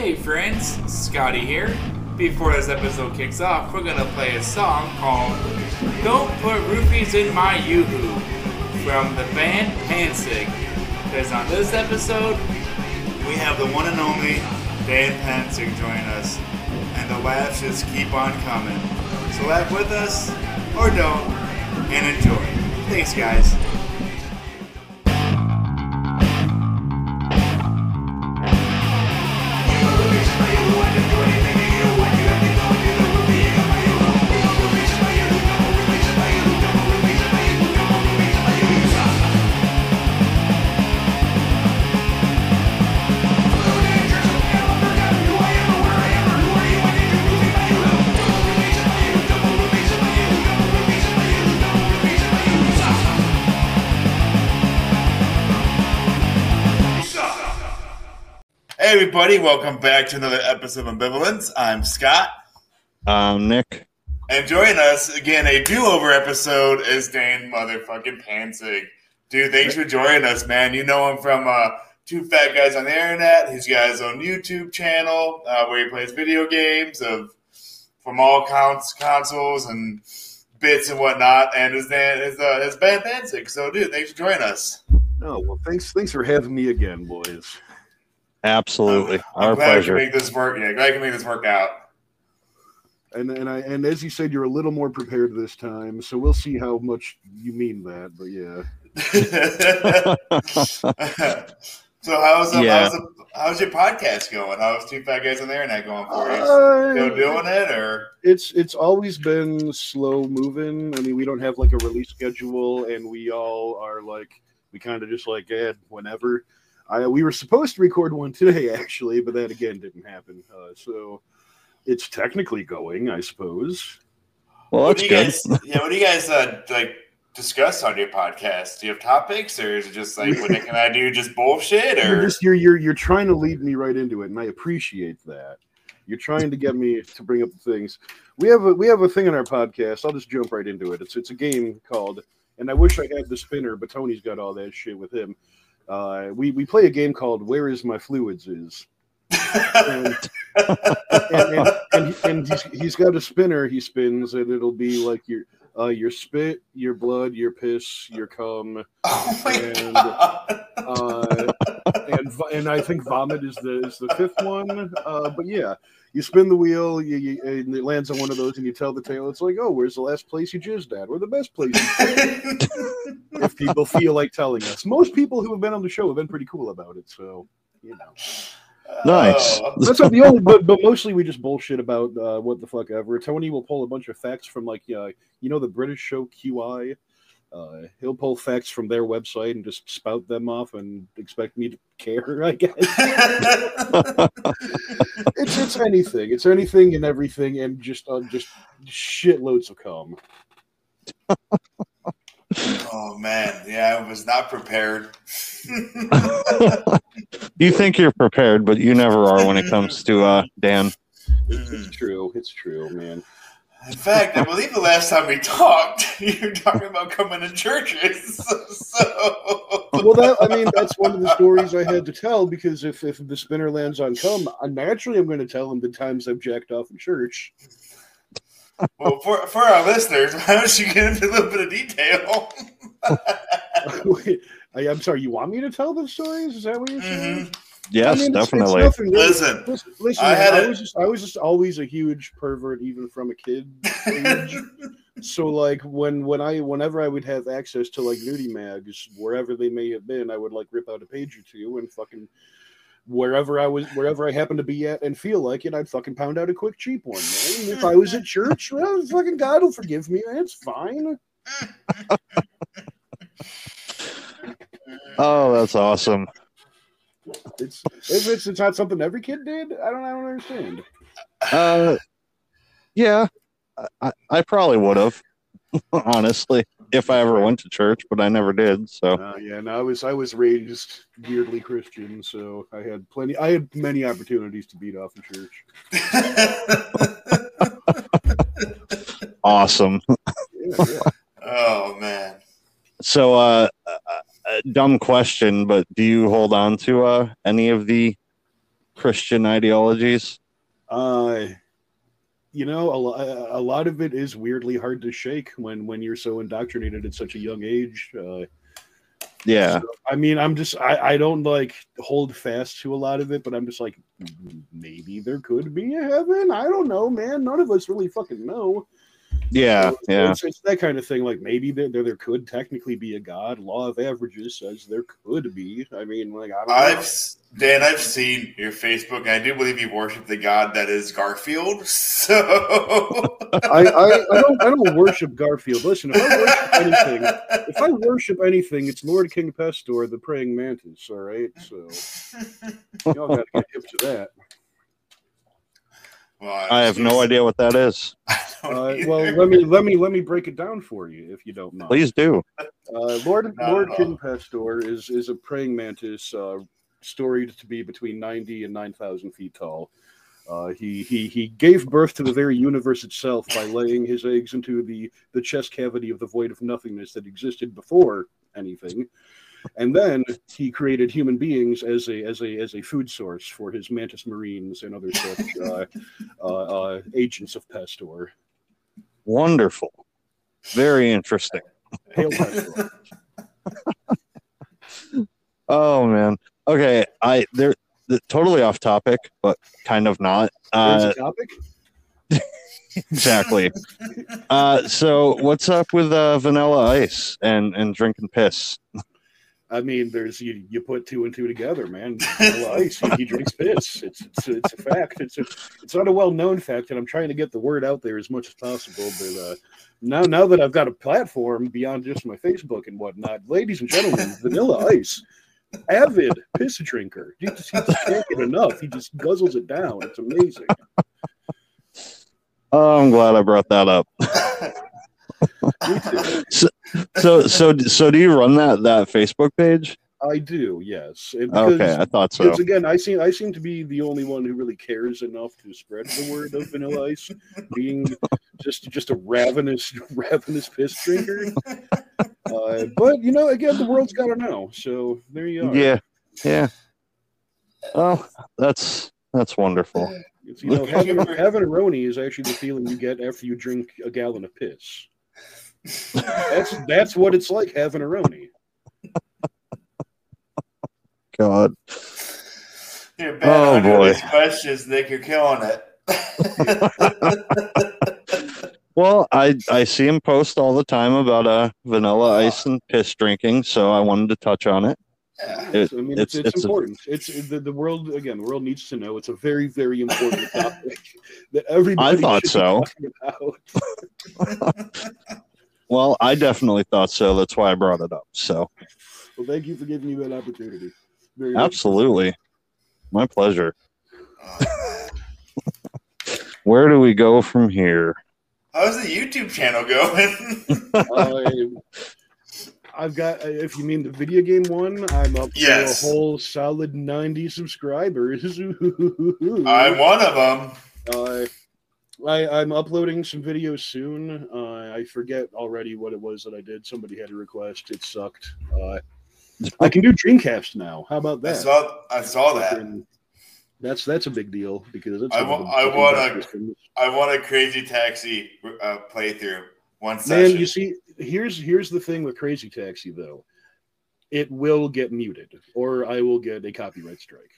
Hey friends, Scotty here. Before this episode kicks off, we're gonna play a song called Don't Put Rupees in My Yoo-Hoo from the band Pansig. Because on this episode, we have the one and only Dan Pansig join us. And the laughs just keep on coming. So laugh with us, or don't, and enjoy. Thanks guys. Hey everybody, welcome back to another episode of Ambivalence. I'm Scott. Um, Nick. And joining us again, a do-over episode is Dan motherfucking Pansig. Dude, thanks for joining us, man. You know him from uh, Two Fat Guys on the Internet. He's got his own YouTube channel uh, where he plays video games of from all counts, consoles and bits and whatnot. And his Dan is uh, his band Pansig. So, dude, thanks for joining us. Oh well, thanks thanks for having me again, boys. Absolutely. I'm Our glad pleasure. we can make this work. Yeah, glad we can make this work out. And and I and as you said, you're a little more prepared this time, so we'll see how much you mean that. But yeah, so how's um, Yeah. how's, the, how's your podcast going? How's two fat guys on the internet going for you? Uh, Still doing it or it's it's always been slow moving. I mean, we don't have like a release schedule, and we all are like we kind of just like eh, whenever. I we were supposed to record one today actually, but that again didn't happen. Uh, so it's technically going, I suppose. Well, what do you good. guys? Yeah, what do you guys uh, like discuss on your podcast? Do you have topics or is it just like what can I do? Just bullshit You're or just you're you're you're trying to lead me right into it, and I appreciate that. You're trying to get me to bring up the things. We have a we have a thing on our podcast. I'll just jump right into it. It's it's a game called, and I wish I had the spinner, but Tony's got all that shit with him. Uh, we we play a game called Where Is My Fluids Is, and and, and, and, he's, he's got a spinner he spins, and it'll be like your uh, your spit, your blood, your piss, your cum, oh my And- god. uh, and and I think vomit is the is the fifth one. Uh, but yeah, you spin the wheel, you, you and it lands on one of those, and you tell the tale. It's like, oh, where's the last place you jizzed at, or the best place? You if people feel like telling us, most people who have been on the show have been pretty cool about it. So you know, Nice. Oh. that's not the only. But but mostly we just bullshit about uh, what the fuck ever. Tony will pull a bunch of facts from like uh, you know the British show QI. Uh, he'll pull facts from their website and just spout them off and expect me to care. I guess it's it's anything. It's anything and everything, and just uh, just shitloads of cum. oh man, yeah, I was not prepared. you think you're prepared, but you never are when it comes to uh, Dan. It's true. It's true, man. In fact, I believe the last time we talked, you were talking about coming to churches. So, Well, that I mean, that's one of the stories I had to tell because if if the spinner lands on come, naturally I'm going to tell him the times I've jacked off in church. well, for, for our listeners, why don't you get into a little bit of detail? I, I'm sorry. You want me to tell the stories? Is that what you're saying? Mhm. Yes, I mean, it's- it's definitely. nothing really- Listen, Listen, listen I I, had I a- was just I was just always a huge pervert, even from a kid. age. so like when when I whenever I would have access to like nudie mags, wherever they may have been, I would like rip out a page or two and fucking wherever I was wherever I happened to be at and feel like it, I'd fucking pound out a quick cheap one. Man. And if I was at church, well, fucking God will forgive me. It's fine. Oh, that's awesome. It's if it's, it's not something every kid did. I don't I don't understand. Uh, yeah, I, I probably would have, honestly, if I ever went to church, but I never did. So, Uh, yeah, and I was I was raised weirdly Christian, so I had plenty. I had many opportunities to beat off in church. awesome. Yeah, yeah. oh man. So, uh, a, a dumb question, but do you hold on to uh, any of the Christian ideologies? Uh, you know, a, a lot of it is weirdly hard to shake when when you're so indoctrinated at such a young age. Uh, Yeah. so, I mean, I'm just I I don't like hold fast to a lot of it, but I'm just like "Mm, maybe there could be a heaven. I don't know, man. None of us really fucking know. Yeah. So Yeah. It's, it's that kind of thing. Like maybe there, there there could technically be a god. Law of averages says there could be. I mean, like I don't i've s- Dan, I've seen your Facebook, and I do believe you worship the god that is Garfield. So I, I, I don't I don't worship Garfield. Listen, if I worship anything, if I worship anything, it's Lord King Pestor, the praying mantis. All right, so y'all gotta get hip to that. Well, I have no idea what that is. Uh, well, let me let me let me break it down for you, if you don't mind. Please do. Uh, Lord Not Lord at King Pestor is is a praying mantis, uh, storied to be between ninety and nine thousand feet tall. Uh, he he he gave birth to the very universe itself by laying his eggs into the the chest cavity of the void of nothingness that existed before anything, and then he created human beings as a as a as a food source for his mantis marines and other such uh, uh, uh, agents of Pestor. Wonderful. Very interesting. Hail Pestor! Oh man. Okay. I they're, they're totally off topic, but kind of not. Uh, topic. exactly. Uh, so what's up with uh, Vanilla Ice and and drinking piss? I mean, there's you, you put two and two together, man. Vanilla Ice, he, he drinks piss. It's, it's it's a fact. It's a, it's not a well known fact, and I'm trying to get the word out there as much as possible. But uh, now now that I've got a platform beyond just my Facebook and whatnot, ladies and gentlemen, Vanilla Ice, avid piss drinker. He just, he just can't get enough. He just guzzles it down. It's amazing. Oh, I'm glad I brought that up. Too. So so so do you run that that Facebook page? I do, yes. Okay, I thought so. Because again, I seem I seem to be the only one who really cares enough to spread the word of Vanilla Ice, being just just a ravenous ravenous piss drinker. Uh, but you know, again, the world's got to know. So there you are. Yeah. Yeah. Oh, that's that's wonderful. It's, you know, having having a roni is actually the feeling you get after you drink a gallon of piss. That's that's what it's like having a roni. God. You're bad Oh, boy. these questions, Nick. You're killing it. Well, I I see him post all the time about uh vanilla ice and piss drinking, so I wanted to touch on it. Yeah. It- So, I mean, it's- it's, it's, it's a- important. It's the, the world again. The world needs to know. It's a very, very important topic that everybody. I thought should so. be talking About. Well, I definitely thought so. That's why I brought it up. So, Well, thank you for giving me that opportunity. Very much. absolutely. My pleasure. Where do we go from here? How's the YouTube channel going? I, I've got. If you mean the video game one, I'm up Yes. to a whole solid ninety subscribers. I'm one of them. Uh, I, I'm uploading some videos soon. Uh, I forget already what it was that I did. Somebody had a request. It sucked. Uh, I can do Dreamcast now. How about I that? saw. I saw that. Fucking- That's that's a big deal because it's I one of wa- the I wanna- best systems. I want a Crazy Taxi uh, playthrough. One Man, session. you see, here's here's the thing with Crazy Taxi though. It will get muted, or I will get a copyright strike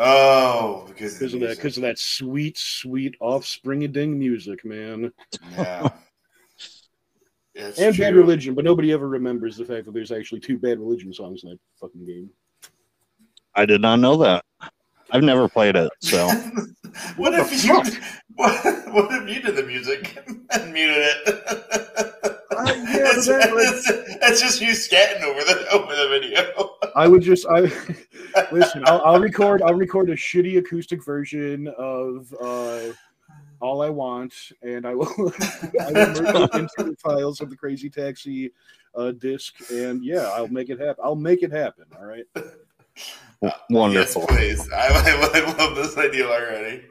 oh, because because of that because of that sweet, sweet offspring ding music, man. yeah. And true. Bad Religion, but nobody ever remembers the fact that there's actually two Bad Religion songs in that fucking game. I did not know that. I've never played it, so what, What if you? What, what if you did the music and muted it? Uh, yeah, it's, but that- it's, it's just you scatting over the over the video. I would just I listen. I'll, I'll record. I'll record a shitty acoustic version of uh, "All I Want," and I will. I will merge it into the files of the Crazy Taxi uh, disc, and yeah, I'll make it happen. I'll make it happen. All right. w- wonderful. Yes, please. I, I, I love this idea already.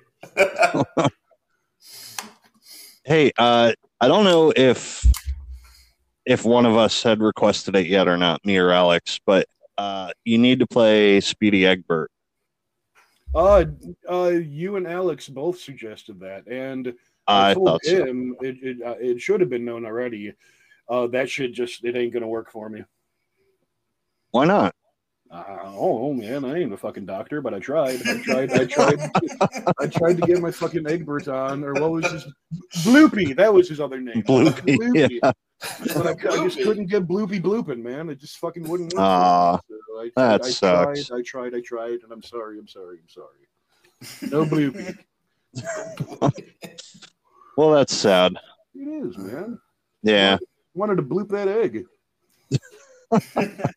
Hey, uh, I don't know if if one of us had requested it yet or not, me or Alex, but uh, you need to play Speedy Eggbert. Uh, uh, you and Alex both suggested that, and I told thought so. him it it, uh, it should have been known already. Uh, that should just it ain't gonna work for me. Why not? Uh, oh man, I ain't a fucking doctor, but I tried. I tried. I tried. I tried to get my fucking Eggbert on, or what was his Blupi? That was his other name. Blupi, yeah. But I, I just couldn't get Blupi blooping, man. It just fucking wouldn't work. Aw, for me. So I, that I sucks. Tried, I tried. I tried, and I'm sorry. I'm sorry. I'm sorry. No Blupi. Well, that's sad. it is, man. Yeah. Wanted to bloop that egg.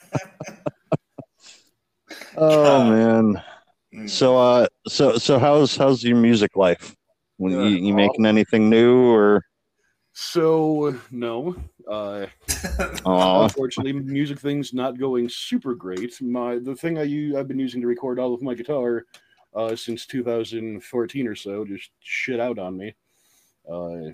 Oh man. Mm. So uh so so how's how's your music life? When Yeah. you, you making anything new or So no, uh, unfortunately, music things not going super great. My the thing I use, I've been using to record all of my guitar uh, since 2014 or so just shit out on me. Uh,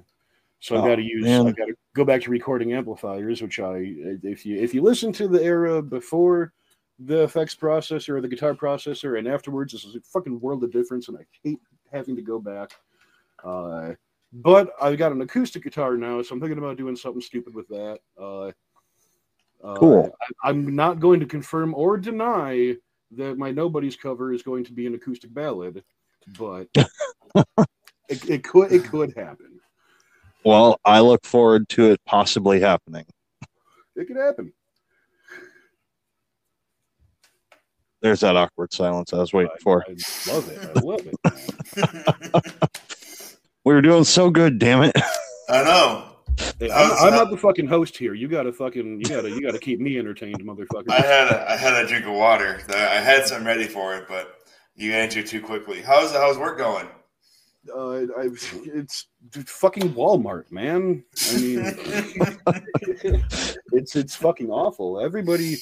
so I've Oh, got to use. man. I've got to go back to recording amplifiers, which I if you if you listen to the era before the effects processor or the guitar processor and afterwards, this is a fucking world of difference, and I hate having to go back. Uh, but I've got an acoustic guitar now, so I'm thinking about doing something stupid with that. Uh, uh, Cool. I, I'm not going to confirm or deny that my Nobody's cover is going to be an acoustic ballad, but it, it could it could happen. well, I look forward to it possibly happening. It could happen. There's that awkward silence I was waiting for. I, I love it. I love it. We were doing so good, damn it. I know. Hey, I I'm, I'm not the fucking host here. You gotta fucking you gotta you gotta keep me entertained, motherfucker. I had a, I had a drink of water. I had some ready for it, but you answered too quickly. How's how's work going? uh, I've, it's fucking Walmart, man. I mean, it's it's fucking awful. Everybody,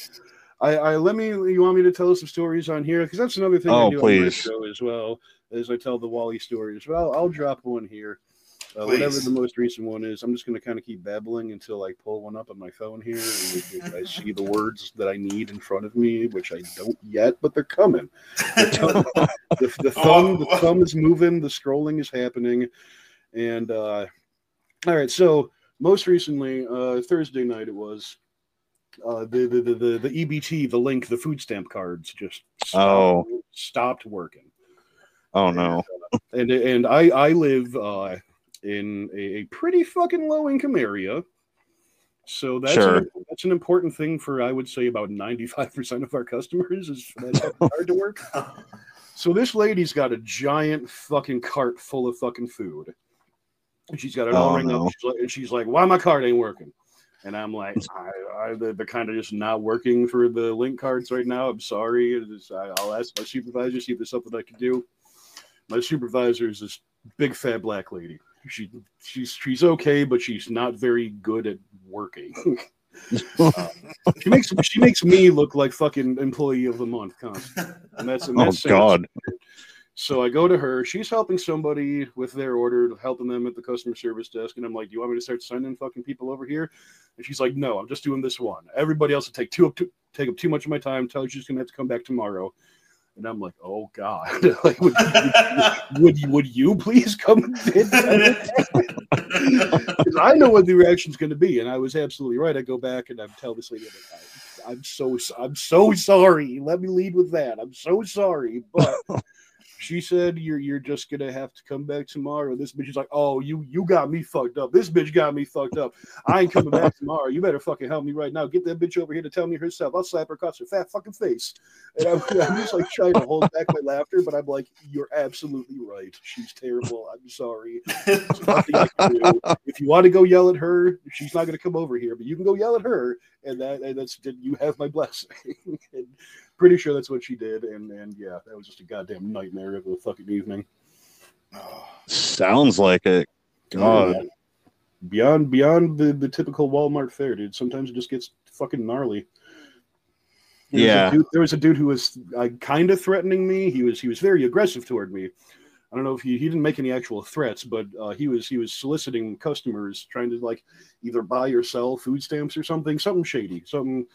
I, I let me. You want me to tell some stories on here because that's another thing I Oh, do on my show as well. As I tell the Wally stories, well, I'll drop one here. Uh, whatever the most recent one is, I'm just going to kind of keep babbling until I pull one up on my phone here and I see the words that I need in front of me, which I don't yet, but they're coming. the, the thumb the thumb is moving the scrolling is happening and uh all right so most recently uh thursday night it was uh the the the, the, ebt the link the food stamp cards just stopped, stopped working Oh no. and and i i live uh in a, a pretty fucking low income area so that's Sure. an, that's an important thing for I would say about 95% of our customers is card to work. So this lady's got a giant fucking cart full of fucking food. And she's got it all Oh, ring no. up. She's like, and she's like, "Why my card ain't working?" And I'm like, I, I, they're, kind of just not working for the link cards right now. I'm sorry. Is- I, I'll ask my supervisor see if there's something I can do. My supervisor is this big fat black lady. She she's she's okay, but she's not very good at working. Uh, she makes she makes me look like fucking employee of the month constantly. And that's and Oh that's God. So I go to her. She's helping somebody with their order, helping them at the customer service desk. And I'm like, "Do you want me to start sending fucking people over here?" And she's like, "No, I'm just doing this one. Everybody else will take too up too, take up too much of my time. Tell her she's gonna have to come back tomorrow." And I'm like, "Oh God, like, would, would, would you would you please come?" I know what the reaction's to be, and I was absolutely right. I go back and I tell this lady, I'm so I'm so sorry. Let me lead with that. I'm so sorry, but she said you're you're just gonna have to come back tomorrow. This bitch is like, oh, you you got me fucked up. This bitch got me fucked up. I ain't coming back tomorrow. You better fucking help me right now. Get that bitch over here to tell me herself. I'll slap her across her fat fucking face. And I'm, I'm just like trying to hold back my laughter, but I'm like, you're absolutely right. She's terrible. I'm sorry. There's nothing I can do. If you want to go yell at her, she's not to come over here, but you can go yell at her, and that and that's you have my blessing. and pretty sure that's what she did, and and yeah, that was just a goddamn nightmare of a fucking evening. Oh, Sounds like it. God. Yeah. Beyond beyond the, the typical Walmart fare, dude. Sometimes it just gets fucking gnarly. There was Yeah. dude- there was a dude who was uh, kind of threatening me. He was he was very aggressive toward me. I don't know if he, he didn't make any actual threats, but uh, he was he was soliciting customers, trying to like either buy or sell food stamps or something, something shady, something.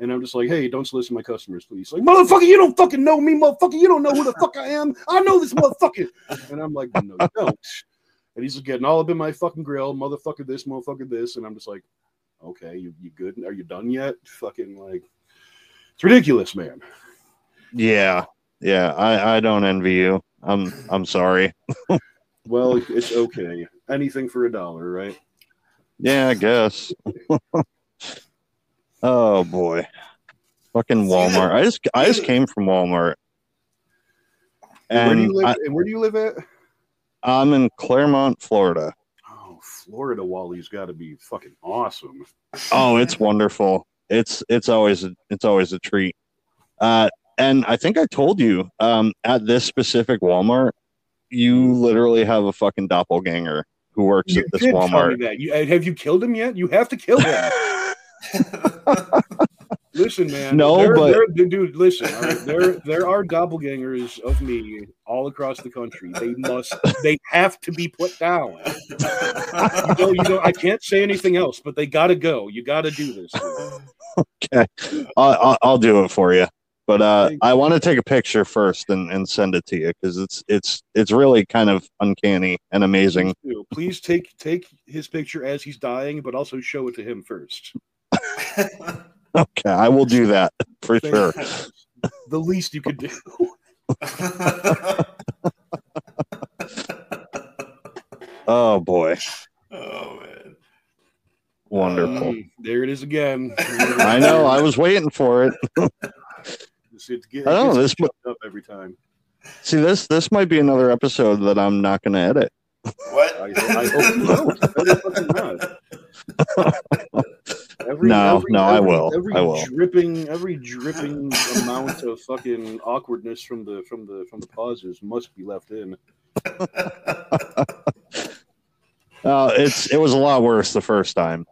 And I'm just like, hey, don't solicit my customers, please. Like, motherfucker, you don't fucking know me, motherfucker. You don't know who the fuck I am. I know this motherfucker. And I'm like, no, you don't. And he's just getting all up in my fucking grill, motherfucker this, motherfucker this. And I'm just like, okay, you, you good? Are you done yet? Fucking like, it's ridiculous, man. Yeah, yeah. I I don't envy you. I'm I'm sorry. Well, it's okay. Anything for a dollar, right? Yeah, I guess. oh boy, fucking Walmart. I just I just came from Walmart, And where do you live? I, and where do you live at? I'm in Clermont, Florida. Oh, Florida Wally's got to be fucking awesome. Oh, it's wonderful. It's it's always a, it's always a treat. Uh, and I think I told you um, at this specific Walmart, you literally have a fucking doppelganger who works You at this Walmart. that. You, have you killed him yet? You have to kill him. Listen, man. No, there, but- there- dude, listen. right, there, there are doppelgangers of me all across the country. They must, they have to be put down. You know, you know. I can't say anything else, but they got to go. You got to do this. Okay, I'll, I'll, I'll do it for you. But uh, I want to take a picture first and, and send it to you because it's it's it's really kind of uncanny and amazing. Please. Please take take his picture as he's dying, but also show it to him first. Okay, I will do that for Thank sure. The least you could do. Oh boy, oh man. wonderful. Mm, there it is again. I know. I was waiting for it. It's, it's, get, I know, this gets up every time. See this this might be another episode that I'm not going to edit. What? I, I hope you fucking not. Every, No, no, I will. Every I will. dripping, every dripping amount of fucking awkwardness from the from the from the pauses must be left in. Uh, it's it was a lot worse the first time.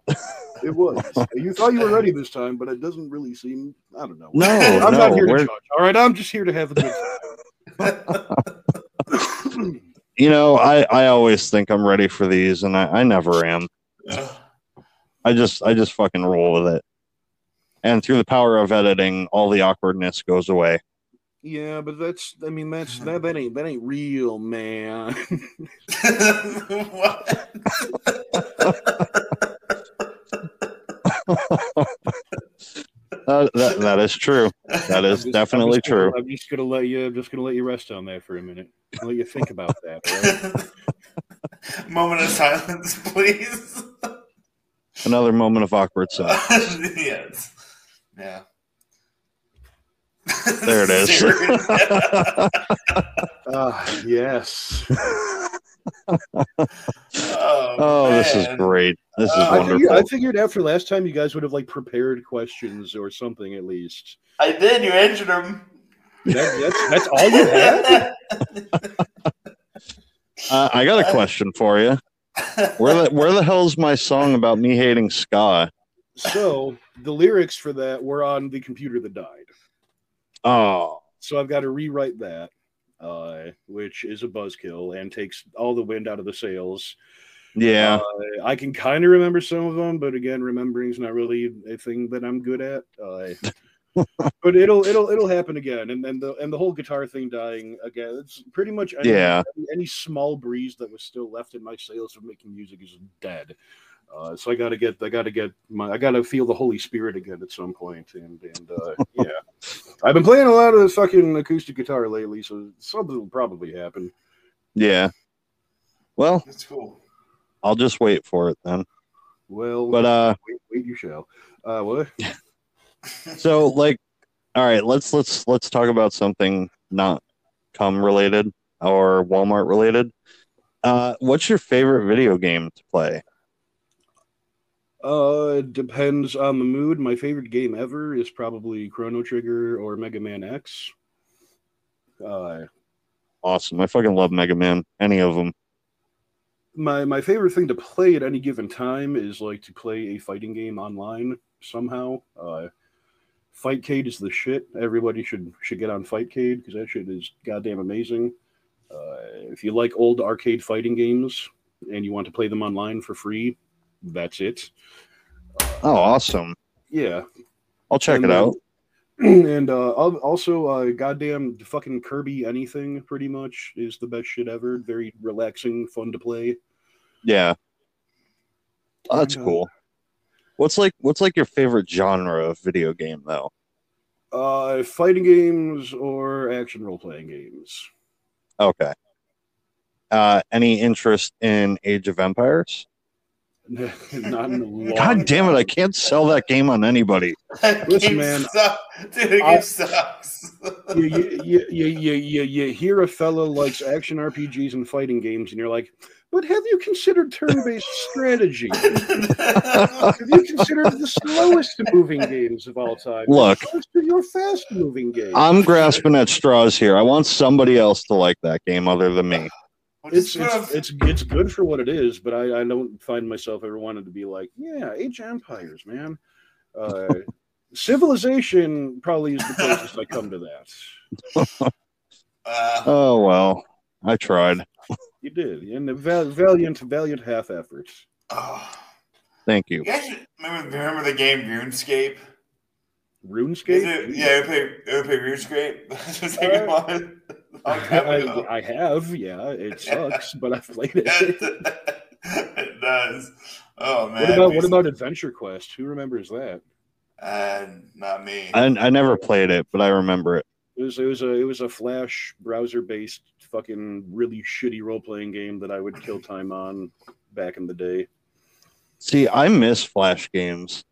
It was. you thought you were ready this time, but it doesn't really seem. I don't know. No, I'm no, not here to we're- judge. All right, I'm just here to have a good time. You know, I I always think I'm ready for these, and I, I never am. I just I just fucking roll with it. And through the power of editing, all the awkwardness goes away. yeah, but that's. I mean, that's that. That ain't that ain't real, man. what? Uh, that that is true. That is I'm just- I'm definitely gonna- true. I'm just gonna let you. I'm just gonna let you rest on that for a minute. Let you think about that. all right? Moment of silence, please. Another moment of awkward silence. yes. Yeah. There it is. Ah, yes. oh, Oh, this is great. This is Uh, I figured, wonderful. I figured after last time you guys would have like prepared questions or something at least. I did. You answered him. That, that's that's all you had. Uh, I got a question for you. Where the where the hell's my song about me hating ska? So the lyrics for that were on the computer that died. Oh, So I've got to rewrite that, uh, which is a buzzkill and takes all the wind out of the sails. yeah. Uh, I can kind of remember some of them, but again, remembering's not really a thing that I'm good at. Uh, but it'll it'll it'll happen again, and and the and the whole guitar thing dying again. It's pretty much any, Yeah. any, any small breeze that was still left in my sails of making music is dead. Uh, so I got to get I got to get my I got to feel the Holy Spirit again at some point, and and uh, yeah, I've been playing a lot of fucking acoustic guitar lately, so something will probably happen. Yeah. Well, That's cool. I'll just wait for it then. Well, But uh wait, wait, you shall. Uh, what? so like all right, let's let's let's talk about something not cum related or Walmart related. Uh what's your favorite video game to play? Uh, depends on the mood. My favorite game ever is probably Chrono Trigger or Mega Man X. Uh, Awesome. I fucking love Mega Man. Any of them. my my favorite thing to play at any given time is like to play a fighting game online somehow. Uh, Fightcade is the shit. Everybody should should get on Fightcade because that shit is goddamn amazing. Uh, if you like old arcade fighting games and you want to play them online for free, that's it. Oh, awesome. Yeah. I'll check And it then- out. And uh, also, uh, goddamn fucking Kirby anything pretty much is the best shit ever. Very relaxing, fun to play. Yeah. Oh, that's And, uh, cool. What's like what's like your favorite genre of video game though? Uh, fighting games or action role playing games. Okay. Uh any interest in Age of Empires? Not in a God damn it, I can't sell that game on anybody. That Listen, game man, suck- Dude, the I- sucks. you, you, you, you, you, you, you hear a fella likes action RPGs and fighting games, and you're like, but have you considered turn-based strategy? Have you considered the slowest moving games of all time? Look. Your fast-moving games. I'm grasping at straws here. I want somebody else to like that game other than me. It's it's, it's it's good for what it is, but I, I don't find myself ever wanting to be like, yeah, Age of Empires, man. Uh, Civilization probably is the closest I come to that. uh, Oh well. I tried. You did, and the val- valiant, valiant half efforts. oh. Thank you. You guys remember, remember the game RuneScape? RuneScape. it, yeah, you play, you play RuneScape? It's like a long- long time ago. I, I have, yeah. It sucks, but I've played it. it does. Oh man. what about what about Adventure Quest? Who remembers that? Uh, not me. I, I never played it, but I remember it. It was it was a it was a Flash browser based fucking really shitty role playing game that I would kill time on back in the day. See, I miss Flash games.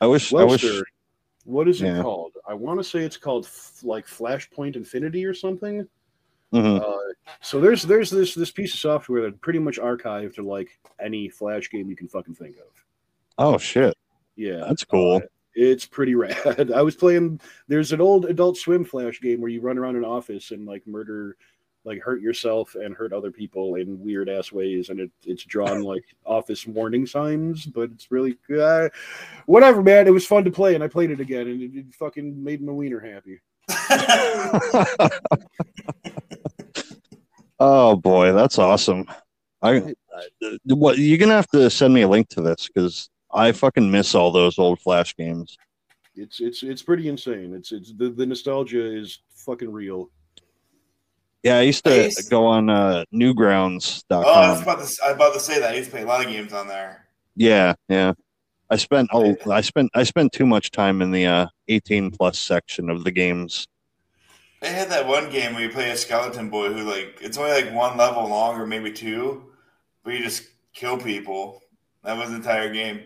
I wish I wish what is it called? I want to say it's called f- like Flashpoint Infinity or something. Mhm. Uh, so there's there's this this piece of software that pretty much archived to like any Flash game you can fucking think of. Oh shit. Yeah, That's cool. Uh, it's pretty rad. I was playing. There's an old Adult Swim Flash game where you run around an office and like murder, like hurt yourself and hurt other people in weird ass ways, and it, it's drawn like office warning signs. But it's really good. Uh, whatever, man. It was fun to play, and I played it again, and it, it fucking made my wiener happy. oh boy, that's awesome. I, I what you're gonna have to send me a link to this because I fucking miss all those old Flash games. It's it's it's pretty insane. It's it's the, the nostalgia is fucking real. Yeah, I used to Nice. go on uh, newgrounds.com. oh, I was about to. I was about to say that. I used to play a lot of games on there. Yeah, yeah. I spent oh, I spent I spent too much time in the uh, 18 plus section of the games. They had that one game where you play a skeleton boy who like it's only like one level long or maybe two, but you just kill people. That was the entire game.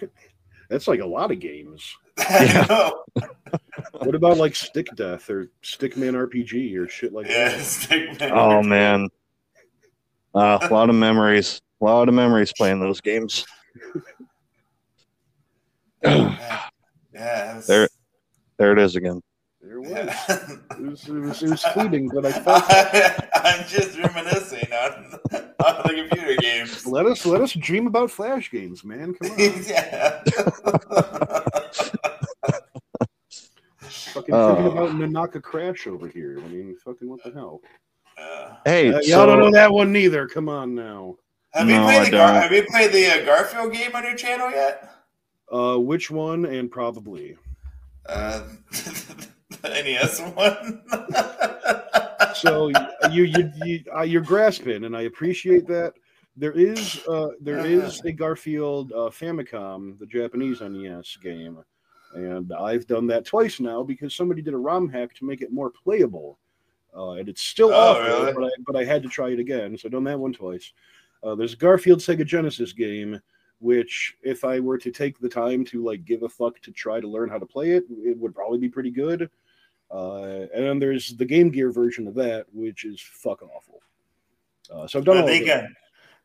That's like a lot of games. I know. What about like Stick Death or Stickman RPG or shit like Yeah, that? Stickman. Oh man, uh, a lot of memories, a lot of memories playing those games. yeah. Yeah, was- There- There it is again. There was. yeah. It was, it was, it was fleeting, but I felt I'm just reminiscing on, on the computer games. let us let us dream about flash games, man. Come on, yeah. Fucking Oh. thinking about Nanaca Crash over here. I mean, fucking what the hell? Uh, Hey, Uh, y'all so don't know that one neither. Come on now. have you played I the Gar- Have you played the uh, Garfield game on your channel yet? Uh, which one? And probably. Uh, the NES one. So you you, you uh, you're grasping, and I appreciate that. There is uh, there is a Garfield uh, Famicom, the Japanese NES game, and I've done that twice now because somebody did a ROM hack to make it more playable, uh, and it's still Oh, awful, really? but I but I had to try it again, so I've done that one twice. Uh, there's a Garfield Sega Genesis game, which if I were to take the time to like give a fuck to try to learn how to play it, it would probably be pretty good. Uh, and then there's the Game Gear version of that, which is fuck awful. Uh, so I've done all of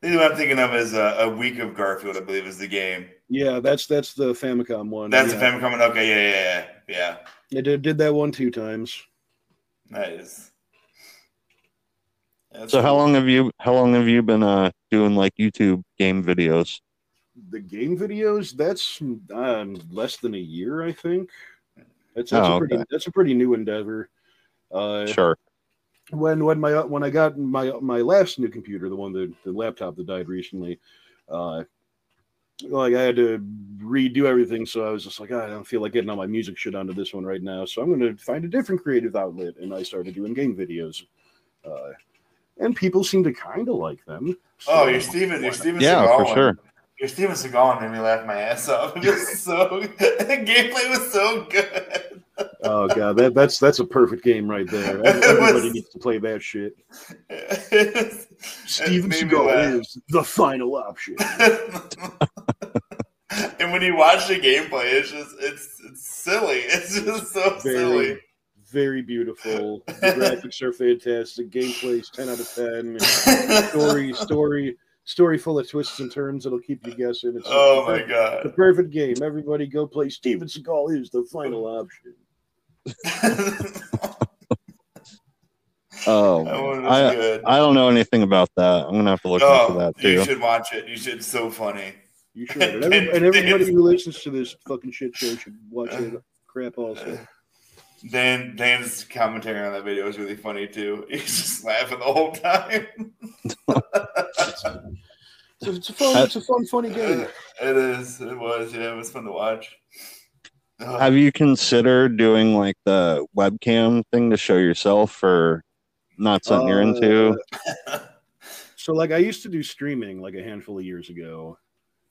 think, that. I think what I'm thinking of is uh, a week of Garfield. I believe is the game. Yeah, that's that's the Famicom one. That's yeah. the Famicom. Okay, yeah, yeah, yeah, yeah. I did, did that one two times. Nice. That's so how long have you how long have you been uh doing like YouTube game videos? The game videos, that's um, less than a year, I think. That's, that's Oh, a pretty okay. that's a pretty new endeavor. Uh, Sure. When when my when I got my my last new computer, the one that the laptop that died recently, uh, like I had to redo everything, so I was just like, "Ah, I don't feel like getting all my music shit onto this one right now. So I'm going to find a different creative outlet, and I started doing game videos. Uh, and people seem to kind of like them. Oh, you're Steven. You're Steven Yeah, Seagal for one. sure. Your Steven Seagal made me laugh my ass off. It was so the gameplay was so good. Oh god, that, that's that's a perfect game right there. Everybody was- needs to play that shit. Steven Seagal is the final option. and when you watch the gameplay, it's just it's it's silly. It's just so silly. Very, very beautiful. The graphics are fantastic. Gameplay's ten out of ten. Story, story, story full of twists and turns that'll keep you guessing. It's oh my per- god. The perfect game. Everybody go play. Steven Seagal is the final option. Oh, that one was I good. I don't know anything about that. I'm gonna have to look oh, into that too. you should watch it. You should. It's so funny. You should. And, every, and everybody who listens to this fucking shit show should watch it. Crap also. Dan Dan's commentary on that video was really funny too. He's just laughing the whole time. So it's a fun, it's a fun, funny game. It is. It was. Yeah, it was fun to watch. Ugh. Have you considered doing like the webcam thing to show yourself, or not something you're into? Uh, So like I used to do streaming like a handful of years ago,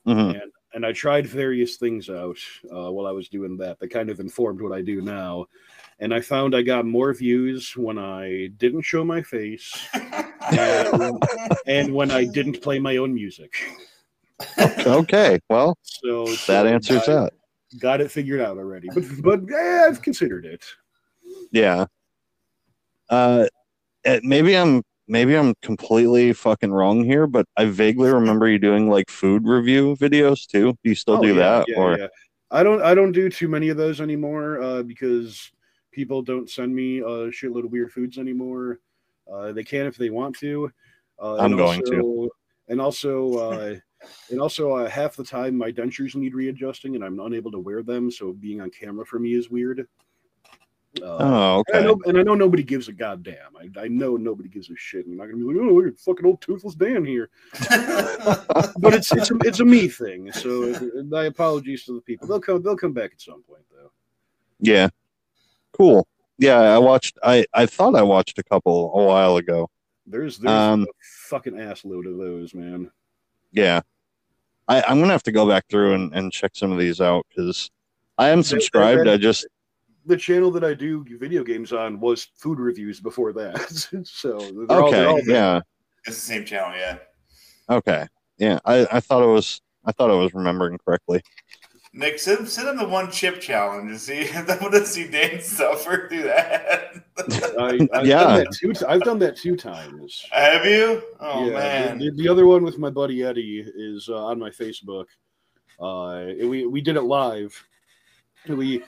Mhm. and and I tried various things out uh, while I was doing that that kind of informed what I do now. And I found I got more views when I didn't show my face and, and when I didn't play my own music. Okay, well So, so that answers I that. Got it figured out already, but but eh, I've considered it. Yeah. Uh, it, maybe I'm maybe I'm completely fucking wrong here, but I vaguely remember you doing like food review videos too. Do you still Oh, do yeah, that, yeah, or yeah. I don't I don't do too many of those anymore uh, because people don't send me a shitload of weird foods anymore. Uh, they can if they want to. Uh, I'm going also, to. And also, uh, and also, uh, half the time my dentures need readjusting, and I'm unable to wear them. So being on camera for me is weird. Uh, oh, and, I okay, know, and I know nobody gives a goddamn. I, I know nobody gives a shit. I'm not gonna be like, oh, look at fucking old toothless Dan here. But it's it's a, it's a me thing. So my apologies to the people. They'll come they'll come back at some point though. yeah, cool. Yeah, I watched. I I thought I watched a couple a while ago. There's there's Um, a fucking ass load of those, man. Yeah, I I'm gonna have to go back through and, and check some of these out because I am They- subscribed. they- I just The channel that I do video games on was food reviews before that. so they're all, they're okay. all Yeah. It's the same channel, yeah. Okay. Yeah. I I thought it was. I thought I was remembering correctly. Nick, send, send him the one chip challenge and see. I want to see Dan suffer through that. I, I've Yeah. done that two. T- I've done that two times. Have you? Oh yeah, man. The, the other one with my buddy Eddie is uh, on my Facebook. Uh, we we did it live. And we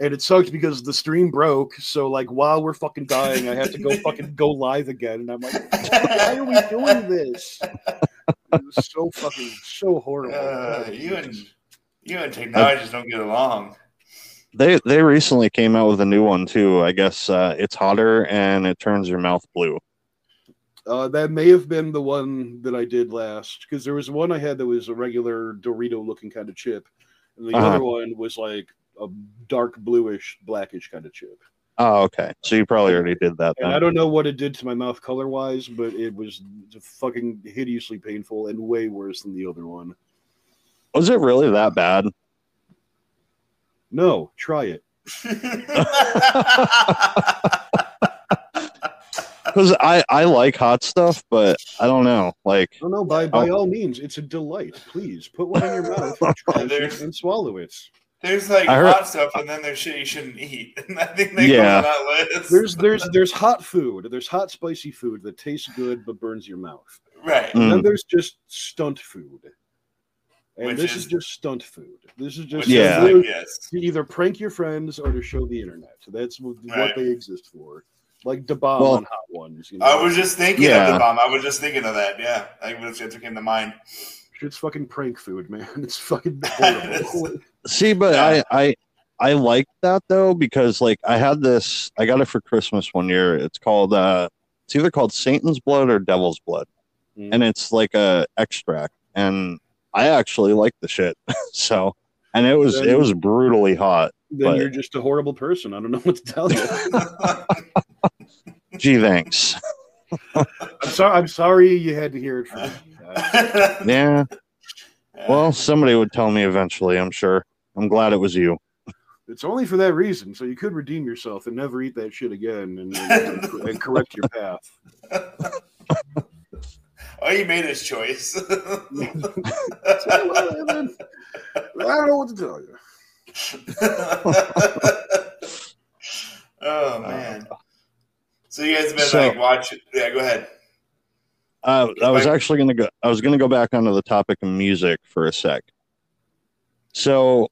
and it sucked because the stream broke. So like while we're fucking dying, I had to go fucking go live again, and I'm like, why are we doing this? It was so fucking so horrible. Uh, you and you and technology just don't get along. They they recently came out with a new one too. I guess uh, it's hotter and it turns your mouth blue. Uh, that may have been the one that I did last because there was one I had that was a regular Dorito looking kind of chip, and the Uh-huh. other one was like a dark bluish, blackish kind of chip. Oh, okay. So you probably already did that And I don't know what it did to my mouth color wise, but it was fucking hideously painful and way worse than the other one. Was it really that bad? No, try it. Because I I like hot stuff, but I don't know. Like No, no, by by all means, it's a delight. Please put one in your mouth, try it, and swallow it. There's like heard- hot stuff, and then there's shit you shouldn't eat. And I think they Yeah. go on that list. There's there's there's hot food. There's hot spicy food that tastes good but burns your mouth. right. Mm. And then there's just stunt food. And Which this is- is, just stunt food. This is Which just is Yeah. like, yes. to either prank your friends or to show the internet. That's what, Right. they exist for. Like the bomb Well- on hot ones. You know? I was just thinking Yeah. of the bomb. I was just thinking of that. Yeah, I was it came to mind. It's fucking prank food, man. It's fucking see, but Yeah. I I I like that though because like I had this. I got it for Christmas one year. It's called uh, it's either called Satan's blood or Devil's blood, Mm. and it's like a extract, and I actually like the shit. so, and it was it was brutally hot. Then But- you're just a horrible person. I don't know what to tell you. Gee, thanks. I'm sorry. I'm sorry you had to hear it from me. Uh, Yeah. Well, somebody would tell me eventually. I'm sure. I'm glad it was you. it's only for that reason, so you could redeem yourself and never eat that shit again, and, and, and correct your path. Oh, you made his choice. So, well, then, I don't know what to tell you. oh man. So you guys have been So- like watching? Yeah, go ahead. Uh, I was actually gonna go. I was gonna go back onto the topic of music for a sec. So,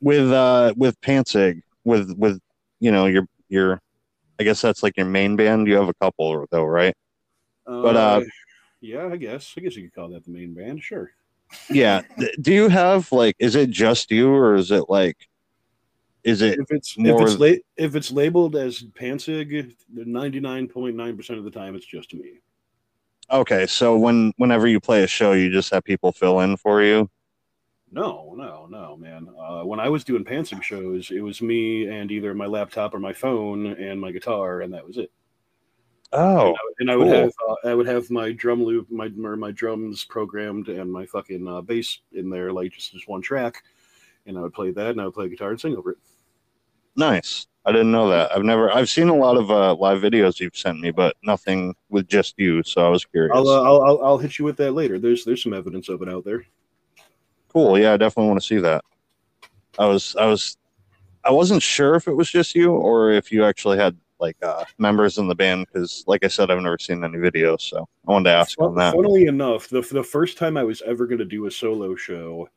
with uh, with Pantsig, with with you know your your, I guess that's like your main band. You have a couple though, right? But, uh, yeah, I guess I guess you could call that the main band. Sure. Yeah. Do you have like? Is it just you, or is it like? Is it If it's more- if it's la- if it's labeled as Panzig, ninety nine point nine percent of the time it's just me. okay? So when whenever you play a show, you just have people fill in for you. No, no, no, man. Uh, when I was doing Panzig shows, it was me and either my laptop or my phone and my guitar, and that was it. Oh, and I would cool. have uh, I would have my drum loop, my or my drums programmed, and my fucking uh, bass in there, like just just one track, and I would play that, and I would play guitar and sing over it. nice. I didn't know that. I've never. I've seen a lot of uh, live videos you've sent me, but nothing with just you. So I was curious. I'll, uh, I'll I'll I'll hit you with that later. There's there's some evidence of it out there. cool. Yeah, I definitely want to see that. I was. I was. I wasn't sure if it was just you or if you actually had like uh, members in the band because, like I said, I've never seen any videos. So I wanted to ask on that. Funnily enough, the the first time I was ever going to do a solo show,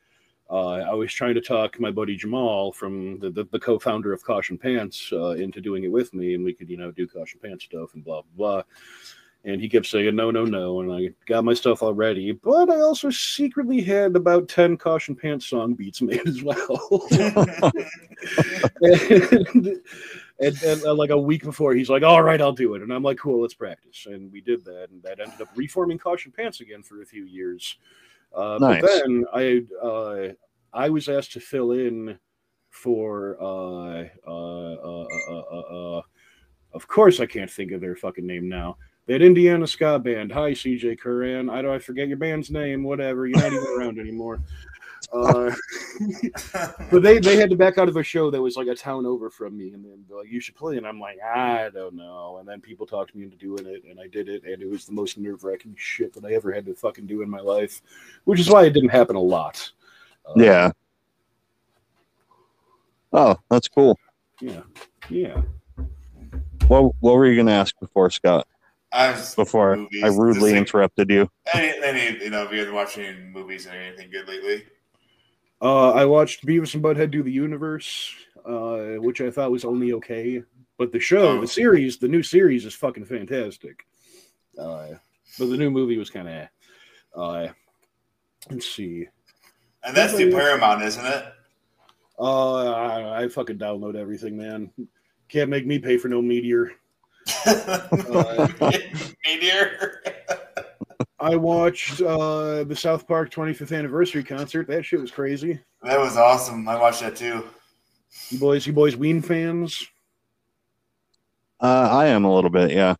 uh, I was trying to talk my buddy Jamal from the, the, the co-founder of Caution Pants uh, into doing it with me, and we could you know do Caution Pants stuff and blah blah blah. And he kept saying no, no, no, and I got my stuff already, but I also secretly had about ten Caution Pants song beats made as well. and, and, and, uh, like a week before, he's like, "All right, I'll do it," and I'm like, "Cool, let's practice." And we did that, and that ended up reforming Caution Pants again for a few years. Uh, Nice. But then I uh, I was asked to fill in for uh, uh, uh, uh, uh, uh, of course I can't think of their fucking name now. That Indiana ska band. Hi, CJ Curran. I don't I forget your band's name. Whatever. You're not even around anymore. Uh, but they they had to back out of a show that was like a town over from me, and then they're like, "You should play," and I'm like, "I don't know." And then people talked me into doing it, and I did it, and it was the most nerve wracking shit that I ever had to fucking do in my life, which is why it didn't happen a lot. Uh, Yeah. Oh, that's cool. yeah, yeah. What What were you gonna ask before Scott? I was Before movies. I rudely interrupted you. Any, any, you know, have you been watching movies or anything good lately? Uh, I watched Beavis and Butthead do the universe, uh, which I thought was only okay. But the show, Oh. the series, the new series is fucking fantastic. Uh, but the new movie was kind of. Uh, let's see. And that's the Paramount, isn't it? Uh, I, I fucking download everything, man. Can't make me pay for no meteor. Meteor. I watched uh, the South Park 25th anniversary concert. That shit was crazy. that was awesome. I watched that too. You boys, you boys, Ween fans. Uh, I am a little bit, yeah.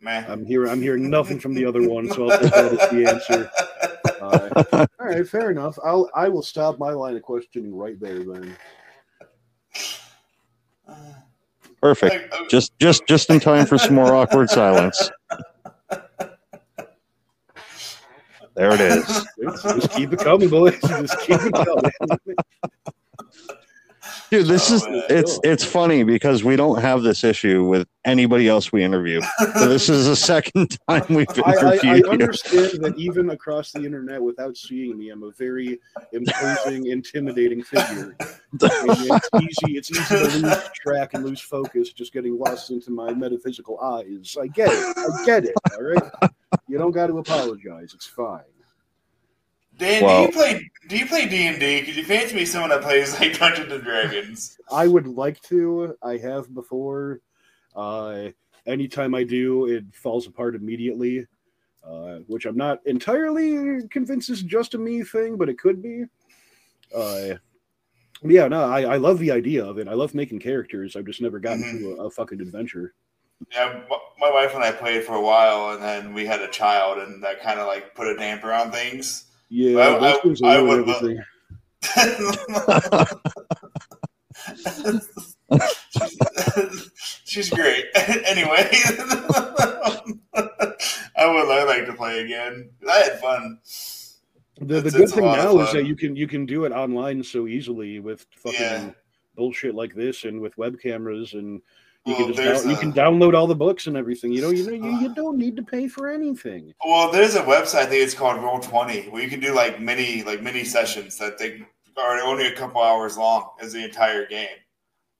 Man. I'm hearing, I'm hearing nothing from the other one, so I'll take that as the answer. Uh, all right, fair enough. I'll, I will stop my line of questioning right there. Then Perfect. Uh, Just just just in time for some more awkward silence. There it is. just, just keep it coming, boys. Just keep it coming. Dude, this Oh, is man. it's it's funny because we don't have this issue with anybody else we interview. So this is the second time we've I, I, I interviewed you. understand that even across the internet, without seeing me, I'm a very imposing, intimidating figure. And it's easy. It's easy to lose track and lose focus, just getting lost into my metaphysical eyes. I get it. I get it. All right. You don't got to apologize. It's fine. Dan, Well- do you play? Do you play D and D? Could you fancy me someone that plays like Dungeons and Dragons? I would like to. I have before. Uh, anytime I do, it falls apart immediately. uh, which I'm not entirely convinced is just a me thing, but it could be. Uh, yeah, no, I, I love the idea of it. I love making characters. I've just never gotten Mhm. to a, a fucking adventure. Yeah, my wife and I played for a while, and then we had a child, and that kind of like put a damper on things. Yeah, I- I- I would everything. She's great. anyway, I would like to play again. I had fun. The, the It's- good it's thing now is that you can you can do it online so easily with fucking Yeah. bullshit like this and with web cameras and you Well, can just down- you can download all the books and everything. You know, you know, you, you don't need to pay for anything. Well, there's a website. I think it's called Roll Twenty, where you can do like mini like mini sessions that they are only a couple hours long as the entire game,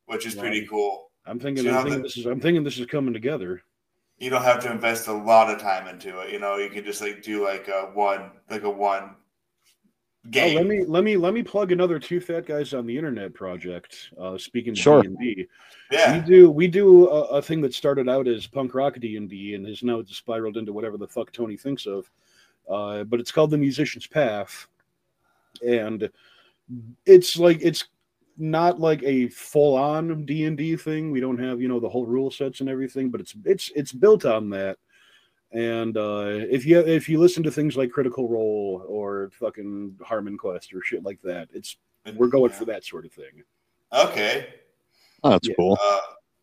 which is pretty cool. I'm thinking, So I'm thinking the- this is, I'm thinking this is coming together. You don't have to invest a lot of time into it. You know, you can just like do like a one like a one Oh, game. let me let me let me plug another two fat guys on the internet project. Uh, speaking Sure. of D and D, we do we do a, a thing that started out as punk rock D and D and has now spiraled into whatever the fuck Tony thinks of. Uh, but it's called the Musician's Path, and it's like it's not like a full on D and D thing. We don't have you know the whole rule sets and everything, but it's it's it's built on that. And uh, if you if you listen to things like Critical Role or fucking Harmon Quest or shit like that, it's and we're going for that sort of thing. Okay. Oh, that's Yeah. cool. Uh,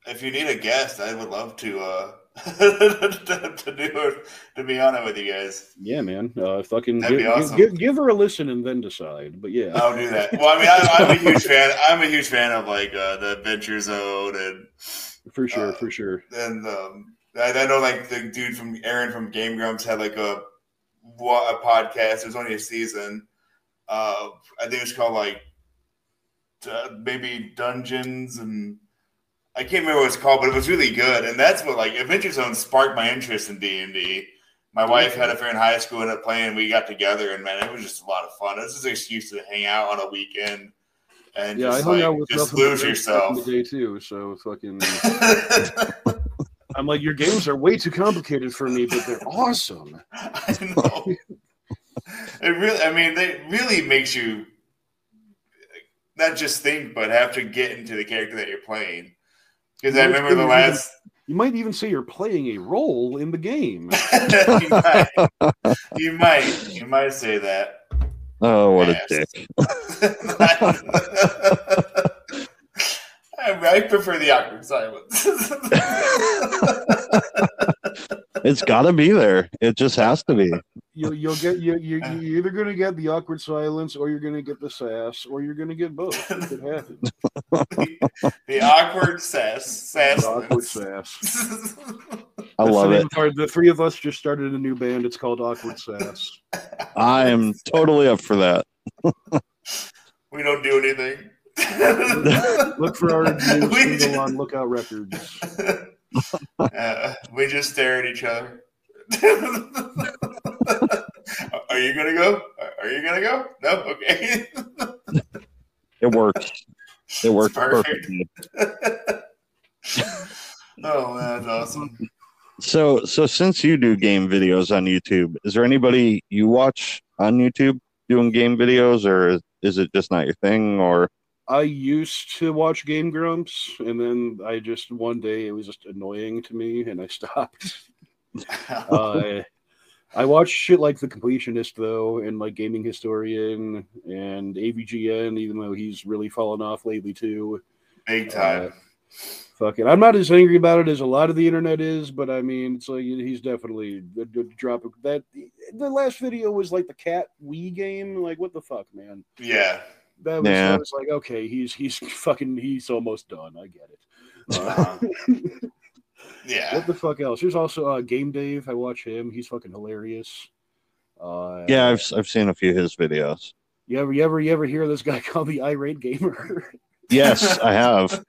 if you need a guest, I would love to uh to, to do it. To be on it with you guys, Yeah, man. Uh, fucking That'd give, be awesome. give, give her a listen and then decide. But yeah, I'll do that. Well, I mean, I, I'm a huge fan. I'm a huge fan of like uh, the Adventure Zone and for sure, uh, for sure. and um, I, I know like the dude from Aaron from Game Grumps had like a a podcast. It was only a season. Uh, I think it was called like uh, maybe Dungeons and I can't remember what it's called, but it was really good. And that's what like Adventure Zone sparked my interest in D and D. My wife had a friend in high school ended up playing. We got together, and man, it was just a lot of fun. It was just an excuse to hang out on a weekend and Yeah, I hung like out with just lose yourself. the day too. So fucking, I'm like, your games are way too complicated for me, but they're awesome. I know. it really, I mean, they really makes you not just think, but have to get into the character that you're playing. Because I remember the things last. You might even say you're playing a role in the game. you, might, you might, you might say that. Oh, what a dick. I, I prefer the awkward silence. It's got to be there. It just has to be. You, you'll get you, you you're either gonna get the awkward silence, or you're gonna get the sass, or you're gonna get both. It happens. the awkward sass. The awkward sass. sass. I That's love it. name the three of us just started a new band. It's called Awkward Sass. I am totally up for that. we don't do anything. Look for our new single on Lookout Records. Uh, we just stare at each other. Are you gonna go? Are you gonna go? No. Okay. It works. It works Perfect. perfectly. oh man, that's awesome. So, so since you do game videos on YouTube, is there anybody you watch on YouTube doing game videos, or is, is it just not your thing? Or I used to watch Game Grumps, and then I just one day it was just annoying to me, and I stopped. uh, I watch shit like The Completionist though, and like Gaming Historian and AVGN, even though he's really fallen off lately too. Big time. Fuck it. I'm not as angry about it as a lot of the internet is, but I mean, it's like he's definitely a good drop. Of, that the last video was like the cat Wii game. Like, what the fuck, man? yeah. That was, Yeah. that was like, okay, he's he's fucking he's almost done. I get it. Uh. Yeah. what the fuck else? There's also uh, Game Dave. I watch him. He's fucking hilarious. Uh, yeah, I've I've seen a few of his videos. you ever you ever you ever hear this guy called the irate gamer? Yes, I have.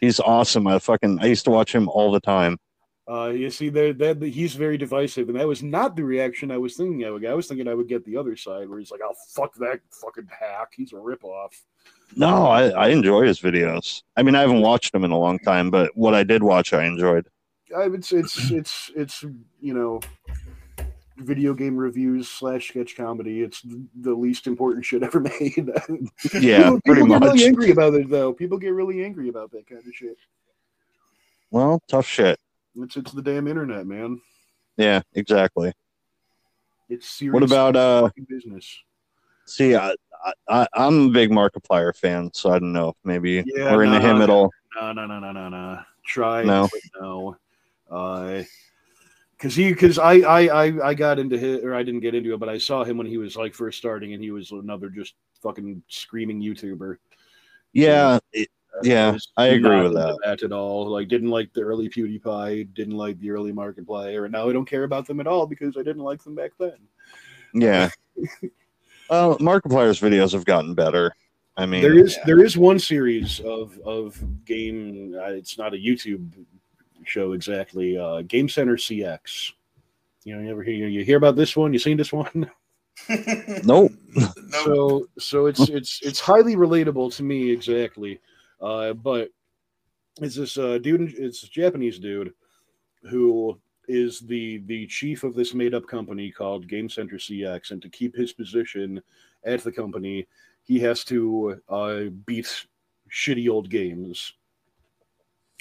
He's awesome. I fucking I used to watch him all the time. Uh, you see, there that he's very divisive, and that was not the reaction I was thinking I would get. I was thinking I would get the other side, where he's like, "Oh fuck that fucking hack, he's a ripoff." No, I, I enjoy his videos. I mean, I haven't watched him in a long time, but what I did watch, I enjoyed. I, it's it's it's it's you know, video game reviews slash sketch comedy. It's the least important shit ever made. Yeah, people, pretty people get really angry about it though. People get really angry about that kind of shit. Well, tough shit. It's it's the damn internet, man. Yeah, exactly. It's serious. What about, uh, business? See, I, I, I'm a big Markiplier fan, so I don't know. Maybe Yeah, we're into him at all. No, no, no, no, no, no. Try No. no. Uh, cause he, cause I, I, I, I got into his, or I didn't get into it, but I saw him when he was like first starting, and he was another just fucking screaming YouTuber. Yeah, it- Yeah, was I agree with into that at all. Like, didn't like the early PewDiePie, didn't like the early Markiplier, and now I don't care about them at all because I didn't like them back then. yeah. well, Markiplier's videos have gotten better. I mean, there is yeah. there is one series of of game. Uh, it's not a YouTube show exactly. Uh, game Center CX. You know, you ever hear you hear about this one? You seen this one? nope. Nope. So so it's it's it's highly relatable to me exactly. Uh, but it's this uh, dude. It's Japanese dude who is the the chief of this made up company called Game Center CX, and to keep his position at the company, he has to uh, beat shitty old games.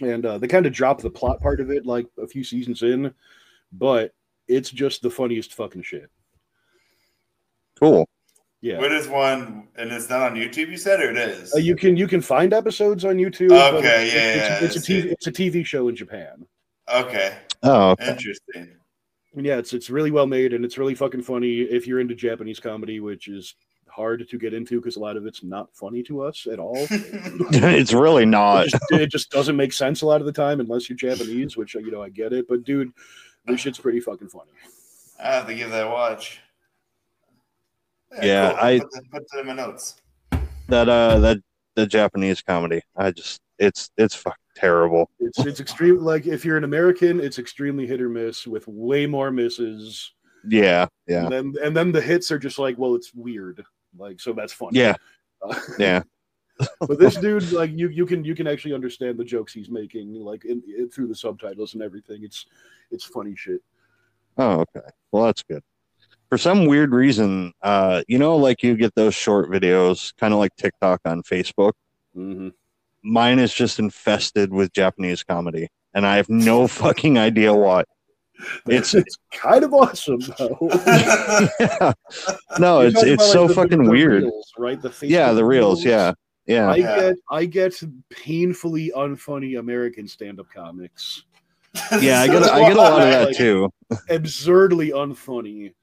And uh, they kind of drop the plot part of it like a few seasons in, but it's just the funniest fucking shit. Cool. Yeah. What is one? And it's not on YouTube. You said, or it is? Uh, you can you can find episodes on YouTube. but Okay, it's, yeah, it's, it's, yeah, a TV, it's a TV show in Japan. okay, Oh, okay. interesting. Yeah, it's it's really well made and it's really fucking funny if you're into Japanese comedy, which is hard to get into because a lot of it's not funny to us at all. it's really It not. just, it just doesn't make sense a lot of the time unless you're Japanese, which you know I get it. But dude, this shit's pretty fucking funny. I have to give that a watch. Yeah, cool. I- put that, put that in my notes. That uh, that the Japanese comedy. I just, it's, it's fucking terrible. It's it's extreme. Like if you're an American, it's extremely hit or miss with way more misses. Yeah, yeah, And then and then the hits are just like, well, it's weird. Like so that's funny. yeah, Uh, yeah. but this dude, like you, you can you can actually understand the jokes he's making, like in, in, through the subtitles and everything. It's it's funny shit. Oh, okay. Well, that's good. For some weird reason, uh, you know, like you get those short videos, kind of like TikTok on Facebook. Mm-hmm. Mine is just infested with Japanese comedy, and I have no fucking idea what. It's it's kind of awesome though. yeah. No, You're it's it's about, so like, the- fucking the weird. reels, right? The Yeah, the reels. Yeah, yeah. I get I get painfully unfunny American stand-up comics. Yeah, I get I get a lot of that too. absurdly unfunny.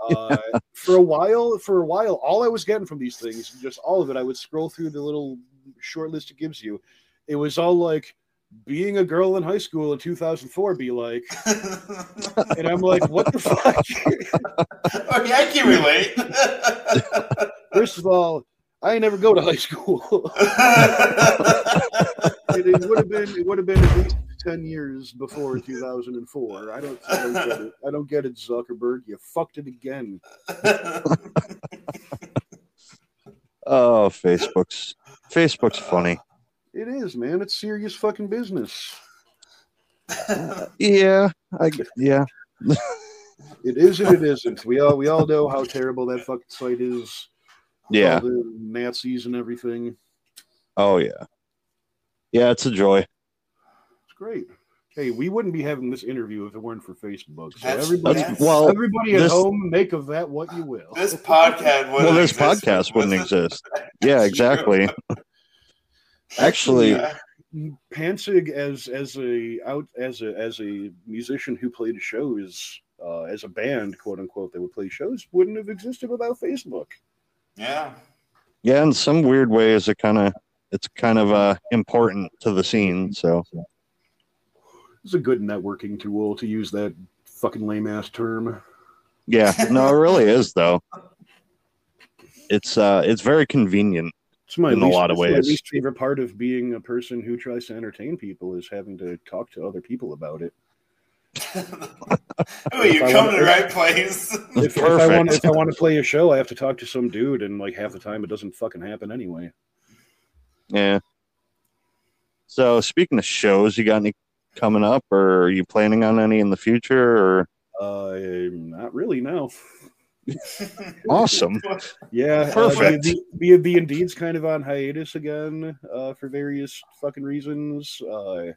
Uh, for a while, for a while, all I was getting from these things, just all of it, I would scroll through the little short list it gives you. It was all like being a girl in high school in 2004 be like, and I'm like, what the fuck? yeah, I can relate. First of all, I ain't never go to high school. It, it would have been it would have been at least 10 years before 2004. I don't, I don't get it. I don't get it, Zuckerberg. You fucked it again. Oh, Facebook's Facebook's funny. It is, man. It's serious fucking business. Yeah, I yeah. It is and it isn't. We all we all know how terrible that fucking site is. Yeah. Nazis and everything. Oh yeah. Yeah, it's a joy. It's great. Hey, we wouldn't be having this interview if it weren't for Facebook. So That's- everybody, that's- well, everybody at this- home, make of that what you will. this podcast wouldn't Well, this exist podcast wouldn't without- exist. Yeah, exactly. Actually, Yeah. Pansig as as a out as a as a musician who played shows uh, as a band, quote unquote, that would play shows, wouldn't have existed without Facebook. yeah. yeah, in some weird ways, it kind of it's kind of uh important to the scene. So It's a good networking tool to use that fucking lame ass term. yeah, no, it really is though. It's uh it's very convenient. It's my In a lot of it's my ways. least favorite part of being a person who tries to entertain people is having to talk to other people about it. oh, you come want- to the right place. If, if I want Perfect. if I want to play a show, I have to talk to some dude, and like half the time it doesn't fucking happen anyway. Yeah. So speaking of shows, you got any coming up, or are you planning on any in the future? Or Uh, not really. now. Awesome. Yeah, Perfect. Uh, the, the, the Indeed's kind of on hiatus again uh, for various fucking reasons. Uh,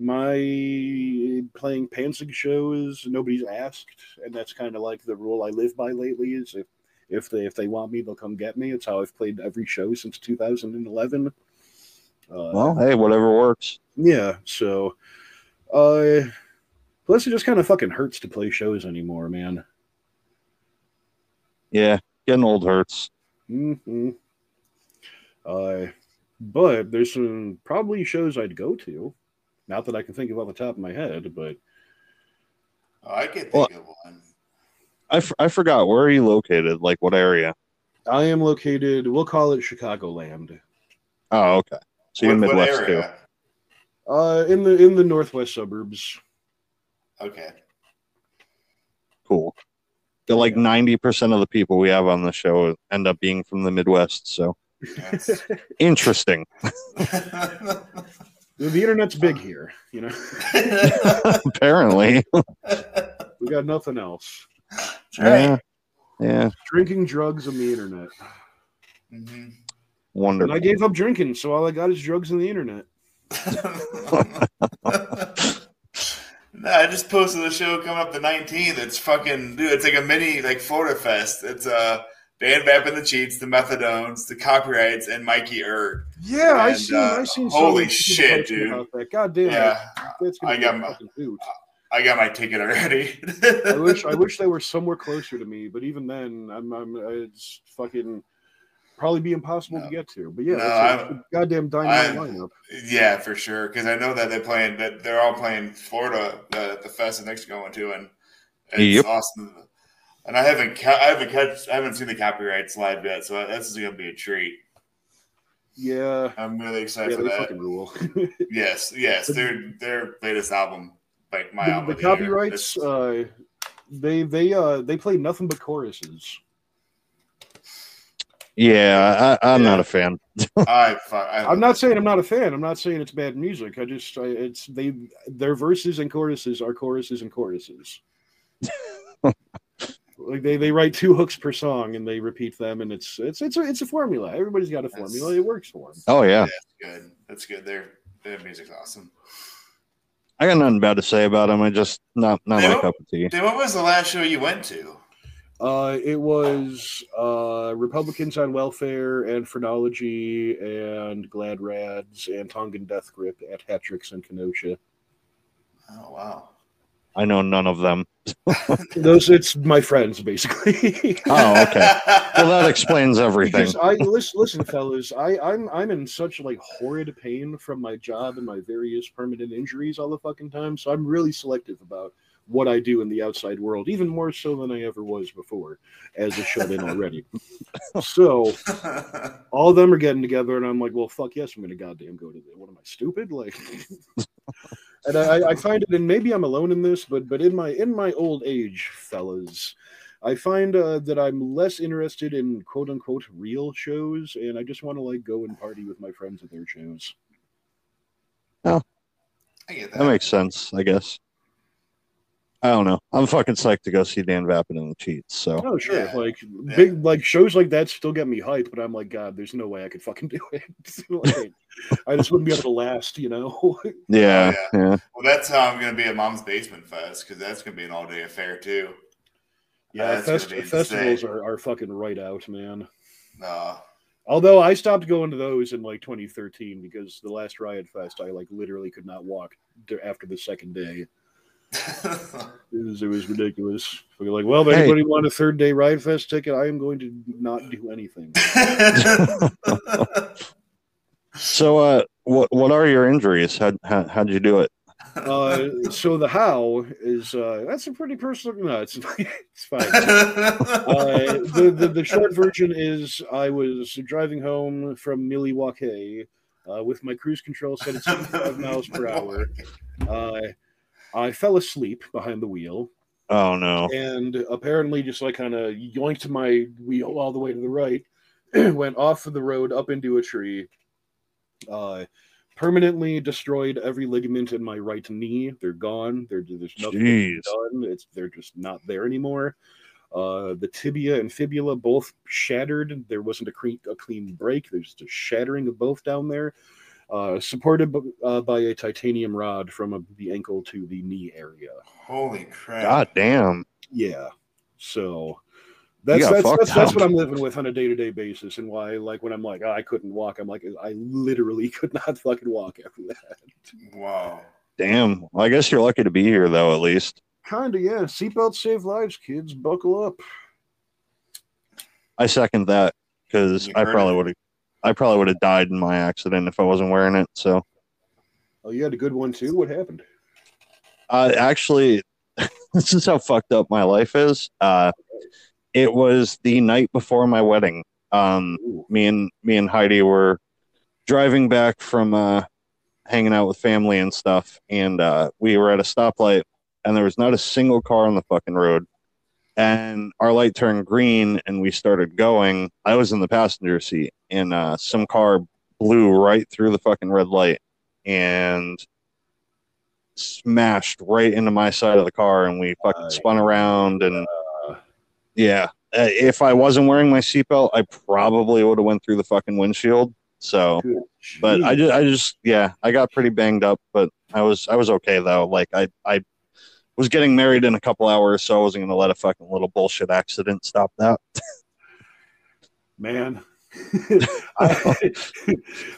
my playing Panzig shows, nobody's asked, and that's kind of like the rule I live by lately. Is if if they if they want me, they'll come get me. It's how I've played every show since 2011. Uh, Well, hey, whatever works. yeah, so uh plus it just kind of fucking hurts to play shows anymore, man. Yeah, getting old hurts. hmm Uh but there's some probably shows I'd go to. Not that I can think of off the top of my head, but Oh, I can think Well- of one. I, f- I forgot. Where are you located? Like what area? I am located, we'll call it Chicagoland. Oh, okay. So you're What- what Midwest too. area? Uh in the in the northwest suburbs. Okay. Cool. The, like ninety percent of the people we have on the show end up being from the Midwest. So That's- interesting. The internet's big here, you know. Apparently. We got nothing else. That's right. Yeah. Yeah. Drinking drugs on the internet. Mhm. And Wonderful. I gave up drinking, so all I got is drugs on the internet. no, I just posted a show coming up the 19th. It's fucking dude. It's like a mini like Florida Fest. It's uh Dan Vapid and the Cheats, the Methadones, the Copyrights, and Mikey Erg. Yeah, I And, seen. uh, I seen. holy shit, posting dude. About that. God damn Yeah, it! That's gonna I got a my- fucking hoot. I got my ticket already. I wish. I wish they were somewhere closer to me, but even then, I'm. I'm. It's fucking probably be impossible No. to get to. But yeah, No, that's a, I'm- goddamn dynamite lineup. Yeah, for sure. Because I know that they're playing. That they're all playing Florida, uh, the fest that next going to, and it's Yep. awesome. And I haven't, ca- I haven't catch, I haven't seen the copyrights live yet, so this is gonna be a treat. Yeah. I'm really excited Yeah, for that. fucking rule. Yes, yes, their their latest album, like my the, the of the year. copyrights, It's- uh, they they uh they play nothing but choruses. Yeah, I, I'm Yeah. not a fan. I, fu- I I'm not saying I'm not a fan. I'm not saying it's bad music. I just I, it's they their verses and choruses are choruses and choruses. like they, they write two hooks per song and they repeat them and it's it's it's a, it's a formula. Everybody's got a formula. It works for them. Oh yeah, That's good. That's good. Their their music's awesome. I got nothing bad to say about them. I just not not my cup of tea. Dude, what was the last show you went to? Uh, it was uh, Republicans on Welfare and Phrenology and Glad Rads and Tongan Death Grip at Hatrix and Kenosha. Oh wow. I know none of them. Those it's my friends basically. Oh, okay. Well, that explains everything. Because I listen, listen, fellas. I, I'm I'm in such like horrid pain from my job and my various permanent injuries all the fucking time. So I'm really selective about what I do in the outside world, even more so than I ever was before, as a shut in already. so all of them are getting together, and I'm like, well, fuck yes, I'm gonna goddamn go to that. What am I stupid? Like, and I, I find it, and maybe I'm alone in this, but but in my in my old age, fellas. I find uh, that I'm less interested in quote unquote real shows, and I just want to like go and party with my friends at their shows. Oh, I get That that. makes sense, I guess. I don't know. I'm fucking psyched to go see Dan Vapid and the Cheats. So Oh sure, Yeah. like Yeah. big like shows like that still get me hyped, but I'm like, God, there's no way I could fucking do it. Like, I just wouldn't be able to last, you know. yeah, Oh, yeah. Well, that's how I'm going to be at Mom's Basement Fest because that's going to be an all day affair too. yeah, That's gonna fest- festivals are, are fucking right out, man. Uh, Although I stopped going to those in like 2013 because the last Riot Fest, I like literally could not walk after the second day. It was, it was ridiculous. We were like, well, if Hey. anybody want a third day Riot Fest ticket, I am going to not do anything. So, uh, what what are your injuries? How how how'd you do it? Uh, so the how is uh, that's a pretty personal. No, it's it's fine. Uh, the, the the short version is I was driving home from Milwaukee uh, with my cruise control set at 65 miles per hour. I fell asleep behind the wheel. Oh no. and apparently just like kind of yoinked my wheel all the way to the right, went off of the road up into a tree, uh, permanently destroyed every ligament in my right knee. They're gone. They're, there's nothing Jeez. done. It's they're just not there anymore. Uh, the tibia and fibula both shattered. There wasn't a clean, a clean break. There's just a shattering of both down there. Uh, supported b- uh, by a titanium rod from uh the ankle to the knee area. Holy crap! God damn. Yeah. So that's that's that's, that's what I'm living with on a day to day basis, and why like when I'm like "Oh, I couldn't walk, I'm like I literally could not fucking walk after that. Wow. Damn. Well, I guess you're lucky to be here, though, at least. Kinda, yeah. Seatbelts save lives, kids. Buckle up. I second that because I probably would have. I probably would have died in my accident if I wasn't wearing it. So, Oh, you had a good one too. What happened? uh, actually, this is how fucked up my life is. Uh, it was the night before my wedding. Um, me and me and Heidi were driving back from uh, hanging out with family and stuff, and uh, we were at a stoplight, and there was not a single car on the fucking road. And our light turned green, and we started going. I was in the passenger seat, and uh, some car blew right through the fucking red light and smashed right into my side of the car, and we fucking Uh, spun around and yeah. Uh, if I wasn't wearing my seatbelt, I probably would have went through the fucking windshield. So, but I just, I just, yeah, I got pretty banged up, but I was, I was okay though. Like I, I was getting married in a couple hours, so I wasn't gonna let a fucking little bullshit accident stop that. man. I,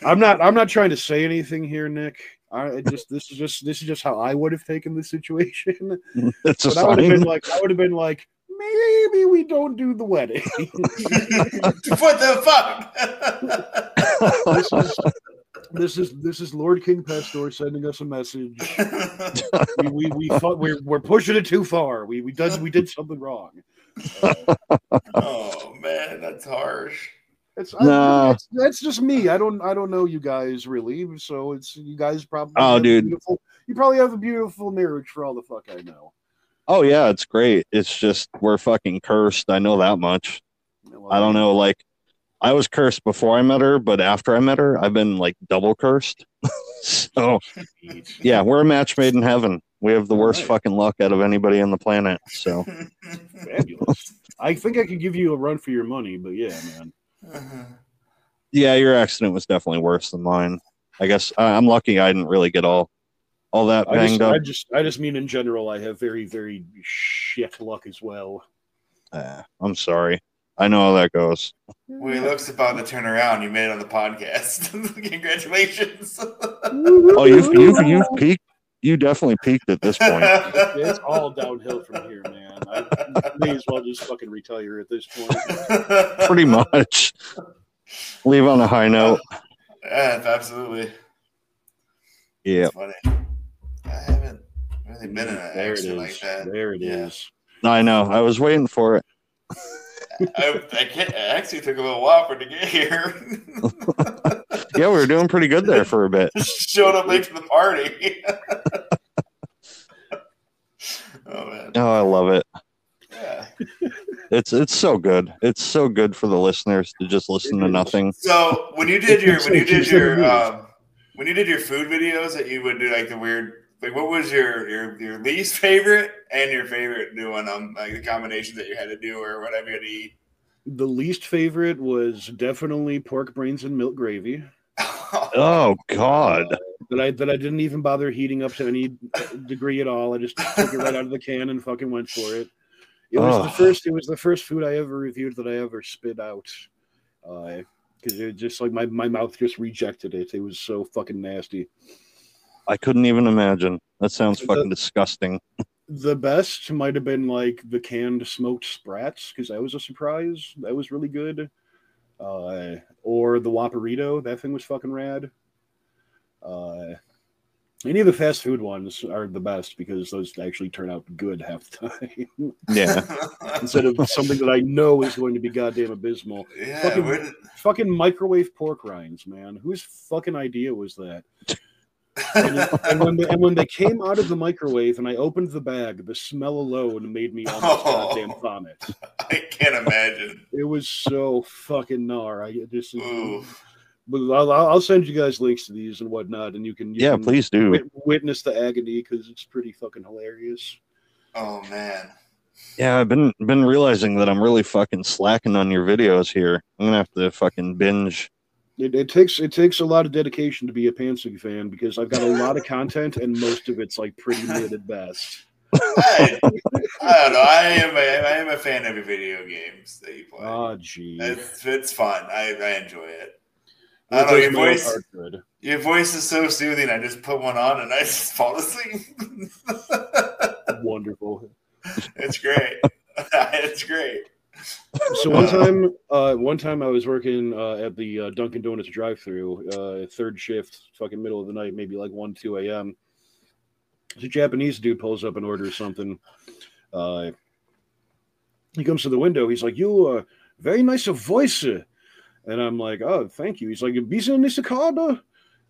I'm not. I'm not trying to say anything here, Nick. I just this is just this is just how I would have taken the situation. it's a But I would have been like, I would have been like, maybe we don't do the wedding. what the fuck? this is this is this is Lord King Pastor sending us a message. We we, we thought we're we're pushing it too far. We we did we did something wrong. Uh, oh man, that's harsh. it's, I- No. that's, that's just me. I don't I don't know you guys really. So it's you guys probably. Oh, have a dude. beautiful- you probably have a beautiful marriage for all the fuck I know. Oh yeah, it's great. It's just we're fucking cursed. I know that much. I don't know. Like, I was cursed before I met her, but after I met her, I've been like double cursed. so yeah, we're a match made in heaven. We have the worst Alright. fucking luck out of anybody on the planet. So Fabulous. I think I could give you a run for your money, but yeah, man. yeah, your accident was definitely worse than mine. I guess I, I'm lucky I didn't really get all all that I just, banged up. I just I just mean in general, I have very, very shit luck as well. Uh, I'm sorry. I know how that goes. well, he looks about to turn around. You made it on the podcast. Congratulations. Oh, you've you've you've peaked. You definitely peaked at this point. It's all downhill from here, man. I may as well just fucking retire at this point. Pretty much. Leave on a high note. Yeah, absolutely. Yeah. It's funny. I haven't really been in an There it accident like that. There it Yeah. is. I know. I was waiting for it. I, I, can't, it actually took a little while for it to get here. Yeah, we were doing pretty good there for a bit. Showed up late to the party. oh man, Oh, I love it. yeah. It's it's so good. It's so good for the listeners to just listen to nothing. So when you did your when you did your um, when you did your food videos that you would do like the weird like what was your your your least favorite and your favorite doing them um, like the combinations that you had to do or whatever you had to eat. The least favorite was definitely pork brains and milk gravy. Oh God. That I that I didn't even bother heating up to any degree at all. I just took it right out of the can and fucking went for it. It was the first. It was the first food I ever reviewed that I ever spit out. Uh, because it just like my, my mouth just rejected it. It was so fucking nasty. I couldn't even imagine. That sounds The- fucking disgusting. The best might have been like the canned smoked sprats because that was a surprise. That was really good. Uh, or the Waparito. That thing was fucking rad. Uh, any of the fast food ones are the best because those actually turn out good half the time Yeah. instead of something that I know is going to be goddamn abysmal. yeah, Fucking- did, Fucking microwave pork rinds, man. Whose fucking idea was that? And, and when they, and when they came out of the microwave and I opened the bag, the smell alone made me almost Oh. goddamn vomit. I can't imagine. It was so fucking gnar. I just. But I'll I'll send you guys links to these and whatnot, and you can you Yeah, can please do. wit- witness the agony because it's pretty fucking hilarious. Oh man. Yeah, I've been been realizing that I'm really fucking slacking on your videos here. I'm gonna have to fucking binge. It, it takes it takes a lot of dedication to be a Pantsig fan because I've got a lot of content and most of it's like pretty mid at best. I, I don't know. I am a, I am a fan of your video games that you play. Ah, gee. it's it's fun. I, I enjoy it. I don't know your voice. Your voice is so soothing. I just put one on and I just fall asleep. Wonderful. it's great. it's great. So one time, uh, one time I was working uh, at the uh, Dunkin' Donuts drive-through, uh, third shift, fucking middle of the night, maybe like one, two a.m. The Japanese dude pulls up and orders something. Uh, he comes to the window. He's like, "You, uh, very nice voice," and I'm like, "Oh, thank you." He's like, "Bisa Nisakada,"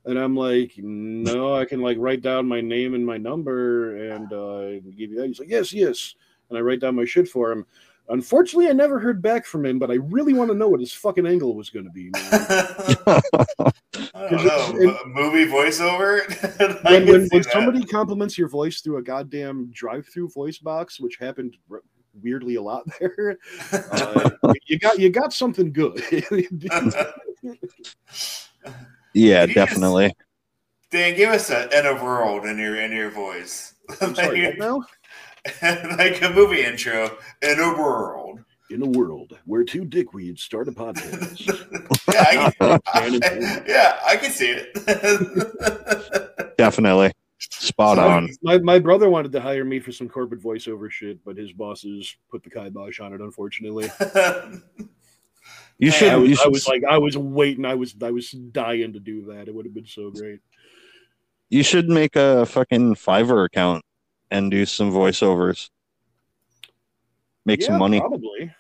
and I'm like, "No, I can like write down my name and my number and uh, give you that." He's like, "Yes, yes," and I write down my shit for him. Unfortunately, I never heard back from him, but I really want to know what his fucking angle was going to be. man. I don't know. It- M- movie voiceover. When when, when somebody compliments your voice through a goddamn drive-through voice box, which happened r- weirdly a lot there, uh, you got you got something good. Yeah, You just- definitely. Dan, give us a, in a world in your in your voice, I'm sorry, what now? like a movie intro in a world. In a world where two dickweeds start a podcast. yeah, I can, I, yeah, I can see it. Definitely. Spot So, on. My, my brother wanted to hire me for some corporate voiceover shit, but his bosses put the kibosh on it, unfortunately. You Hey, should I you was, I should was like, I was waiting, I was, I was dying to do that. It would have been so great. you should make a fucking Fiverr account and do some voiceovers. Make Yeah, some money. Probably.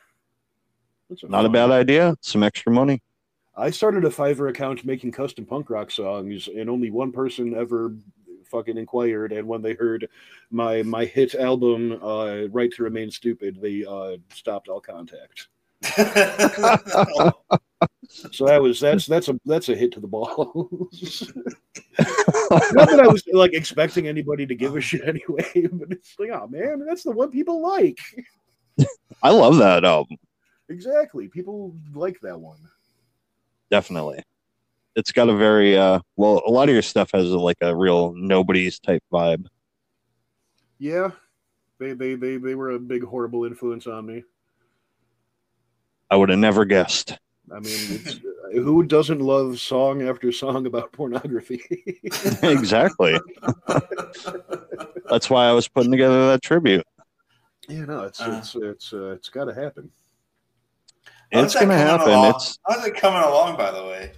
That's Not a fun. bad idea. Some extra money. I started a Fiverr account making custom punk rock songs, and only one person ever fucking inquired. And when they heard my my hit album, uh, "Right to Remain Stupid," they uh, stopped all contact. So that was that's that's a that's a hit to the balls. Not that I was like expecting anybody to give a shit anyway, but it's like, oh man, that's the one people like. I love that album. Exactly, people like that one. Definitely. It's got a very uh well a lot of your stuff has a, like a real nobody's type vibe. Yeah, they they they they were a big horrible influence on me. I would have never guessed. I mean, it's, who doesn't love song after song about pornography? exactly. That's why I was putting together that tribute. yeah, no, it's Uh. it's it's uh, it's got to happen. It's gonna happen. along? It's How's it coming along, by the way?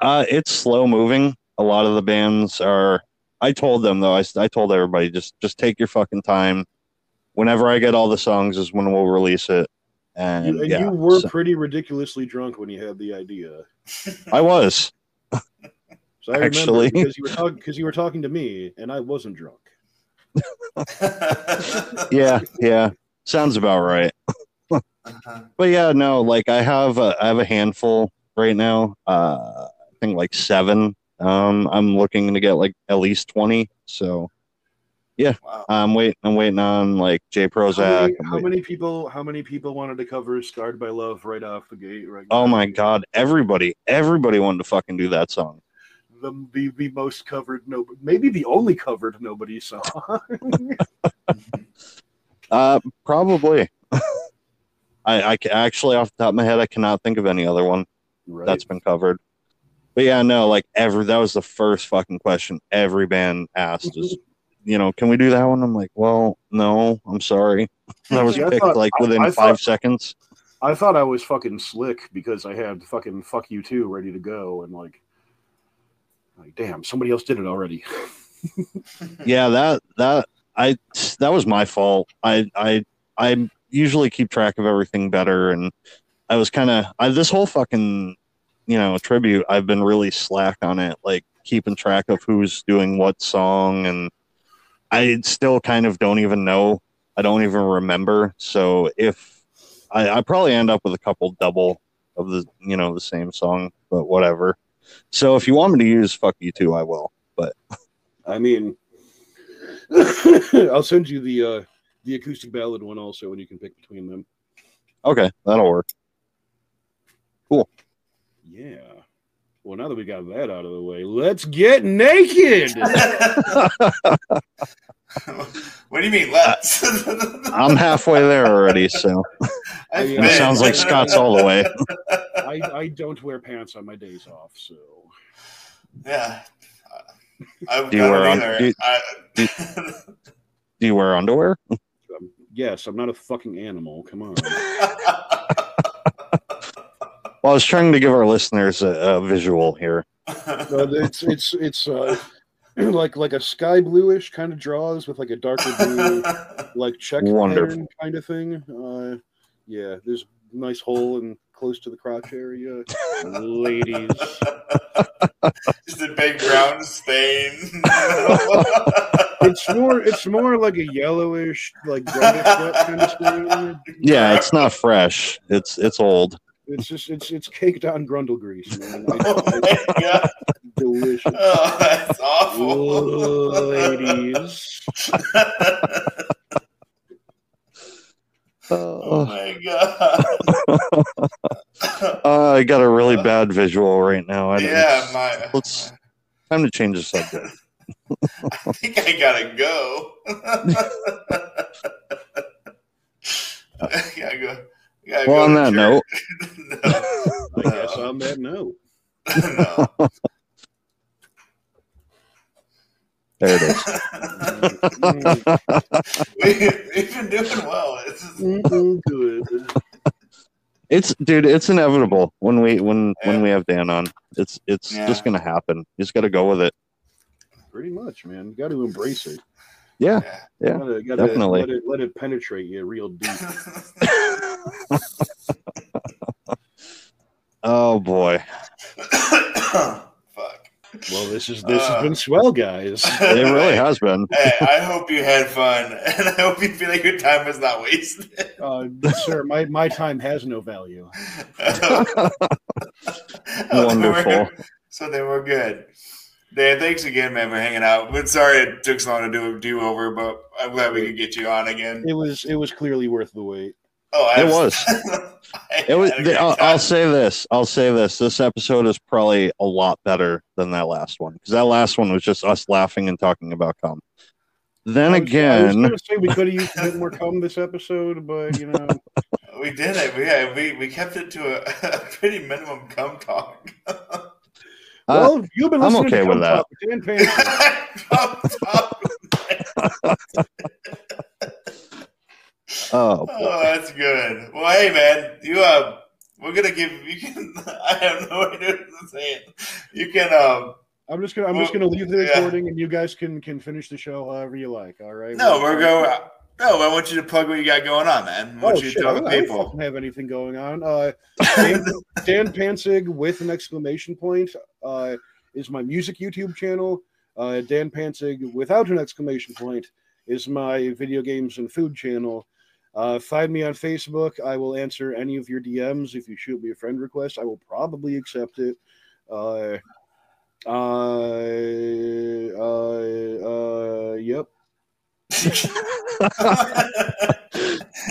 uh it's slow moving. A lot of the bands are I told them though, I, I told everybody just just take your fucking time. Whenever I get all the songs is when we'll release it. And, You, and yeah, you were so- pretty ridiculously drunk when you had the idea. I was. So I Actually. because you were talking because you were talking to me and I wasn't drunk. Yeah, yeah. Sounds about right. Uh-huh. but yeah, no, like I have a, I have a handful right now. Uh, I think like seven. Um, I'm looking to get like at least twenty. So Wow. I'm waiting. I'm waiting on like Jay How Prozac. many, how many people? How many people wanted to cover "Scarred by Love" right off the gate? Right. Oh my god! Everybody, everybody wanted to fucking do that song. The the, the most covered no, maybe the only covered nobody song. Uh, probably. I, I actually, off the top of my head, I cannot think of any other one right. that's been covered. But yeah, no, like every that was the first fucking question every band asked is, you know, can we do that one? I'm like, well, no, I'm sorry. That was See, I picked thought- like I- within I five thought- seconds. I thought I was fucking slick because I had fucking "fuck you too" ready to go, and like, like damn, somebody else did it already. Yeah, that that I that was my fault. I I I usually keep track of everything better, and I was kind of I this whole fucking you know tribute. I've been really slack on it, like keeping track of who's doing what song, and I still kind of don't even know. I don't even remember. So if I, I probably end up with a couple double of the you know the same song, but whatever. So if you want me to use "fuck you too," I will. But I mean, I'll send you the uh, the acoustic ballad one also, and you can pick between them. okay, that'll work. Cool. Yeah. Well, now that we got that out of the way, let's get naked. what do you mean, let's? I'm halfway there already, so I've It sounds like Scott's all the way. I, I don't wear pants on my days off, so Yeah. I Do you wear un- either. do you- I, Do you wear underwear? um, yes, I'm not a fucking animal. Come on. Well, I was trying to give our listeners a, a visual here. Uh, it's it's it's uh, like like a sky bluish kind of draws with like a darker blue like check Wonderful. pattern kind of thing. Uh, yeah, there's a nice hole and close to the crotch area. Ladies, Just a big brown stain. it's more it's more like a yellowish like reddish kind of stain. Yeah, it's not fresh. It's it's old. It's just it's it's caked on grundle grease, man. oh I, my god. delicious. Oh, that's awful. Ladies. oh Uh, my god. uh, I got a really bad visual right now. I don't- yeah, my. Let's time to change the subject. I think I gotta go. I gotta go. I gotta Well, go on to that note, I guess on that note. No. no. there it is. We, we've been doing well. It's just, good. It's dude, it's inevitable when we when when we have Dan on. It's it's Yeah. just gonna happen. You just gotta go with it. Pretty much, man. You got to embrace it. Yeah, yeah. Yeah, gotta, gotta definitely. Let it, let it penetrate you real deep. Oh boy. Fuck. Well, this is this Uh. has been swell, guys. It really has been. Hey, I hope you had fun, and I hope you feel like your time was not wasted. Uh, sir, my, my time has no value. Wonderful. So they were good. Dan, thanks again, man, for hanging out. But sorry it took so long to do a do over, but I'm glad we could get you on again. It was it was clearly worth the wait. Oh, I It was. I It was. had a great I'll. I'll say this. I'll say this. This episode is probably a lot better than that last one because that last one was just us laughing and talking about cum. Then I was- I was again, say we could have used a bit more cum this episode, but you know, we did it. We, yeah, we, we kept it to a, a pretty minimum cum talk. uh, well, you've been listening I'm okay to with Cum that. Talk Dan Panther. Cum talk. oh, Oh, that's good. Well, hey, man, you uh, we're gonna give you can. I have no idea what to say. You can um. I'm just gonna I'm just gonna leave the yeah. recording, and you guys can can finish the show however you like. All right? No, we're going. No, I want you to plug what you got going on, man. I Oh want you shit! to I talk don't, I don't have anything going on. Uh, Dan, Dan Panzig with an exclamation point uh, is my music YouTube channel. Uh, Dan Panzig without an exclamation point is my video games and food channel. Uh, find me on Facebook. I will answer any of your DMs. If you shoot me a friend request, I will probably accept it. Uh, uh, uh, uh, yep.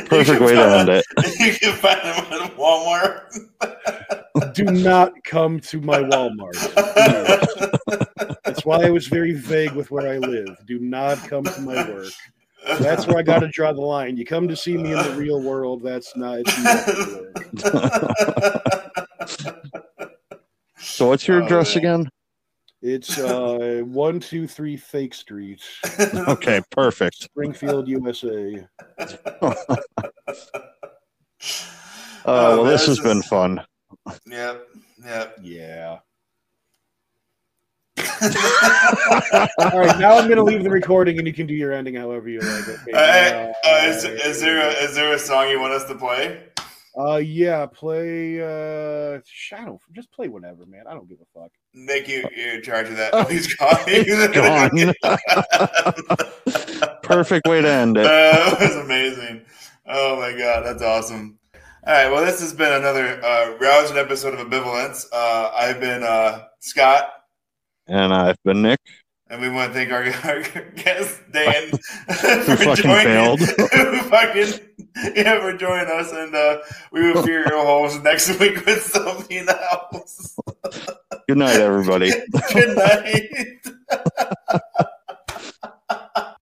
perfect way to end it. You can find them at Walmart. Do not come to my Walmart. Please. That's why I was very vague with where I live. Do not come to my work. That's where I got to draw the line. You come to see me in the real world. That's not. It's not. So what's your Oh, address man. again? It's uh, one two three Fake Street, Okay, perfect. Springfield, USA. Uh, Oh, well, man, this has is- been fun. Yep. Yep. Yeah. All right, now I'm gonna leave the recording, and you can do your ending however you like. Okay. Uh, now- uh, is, is there a, is there a song you want us to play? Uh, yeah, play. Uh, Shadow. Just play whatever, man. I don't give a fuck. Nick, you you're in charge of that. Oh, he's gone. Gone. perfect way to end it. that was amazing. Oh my god, that's awesome. All right. Well, this has been another uh, rousing episode of Ambivalence. Uh, I've been uh, Scott, And I've been Nick. and we want to thank our, our guest Dan Who for fucking joining. failed. who fucking yeah for joining us, and uh, we will fear your holes next week with something else. Good night, everybody. Good night.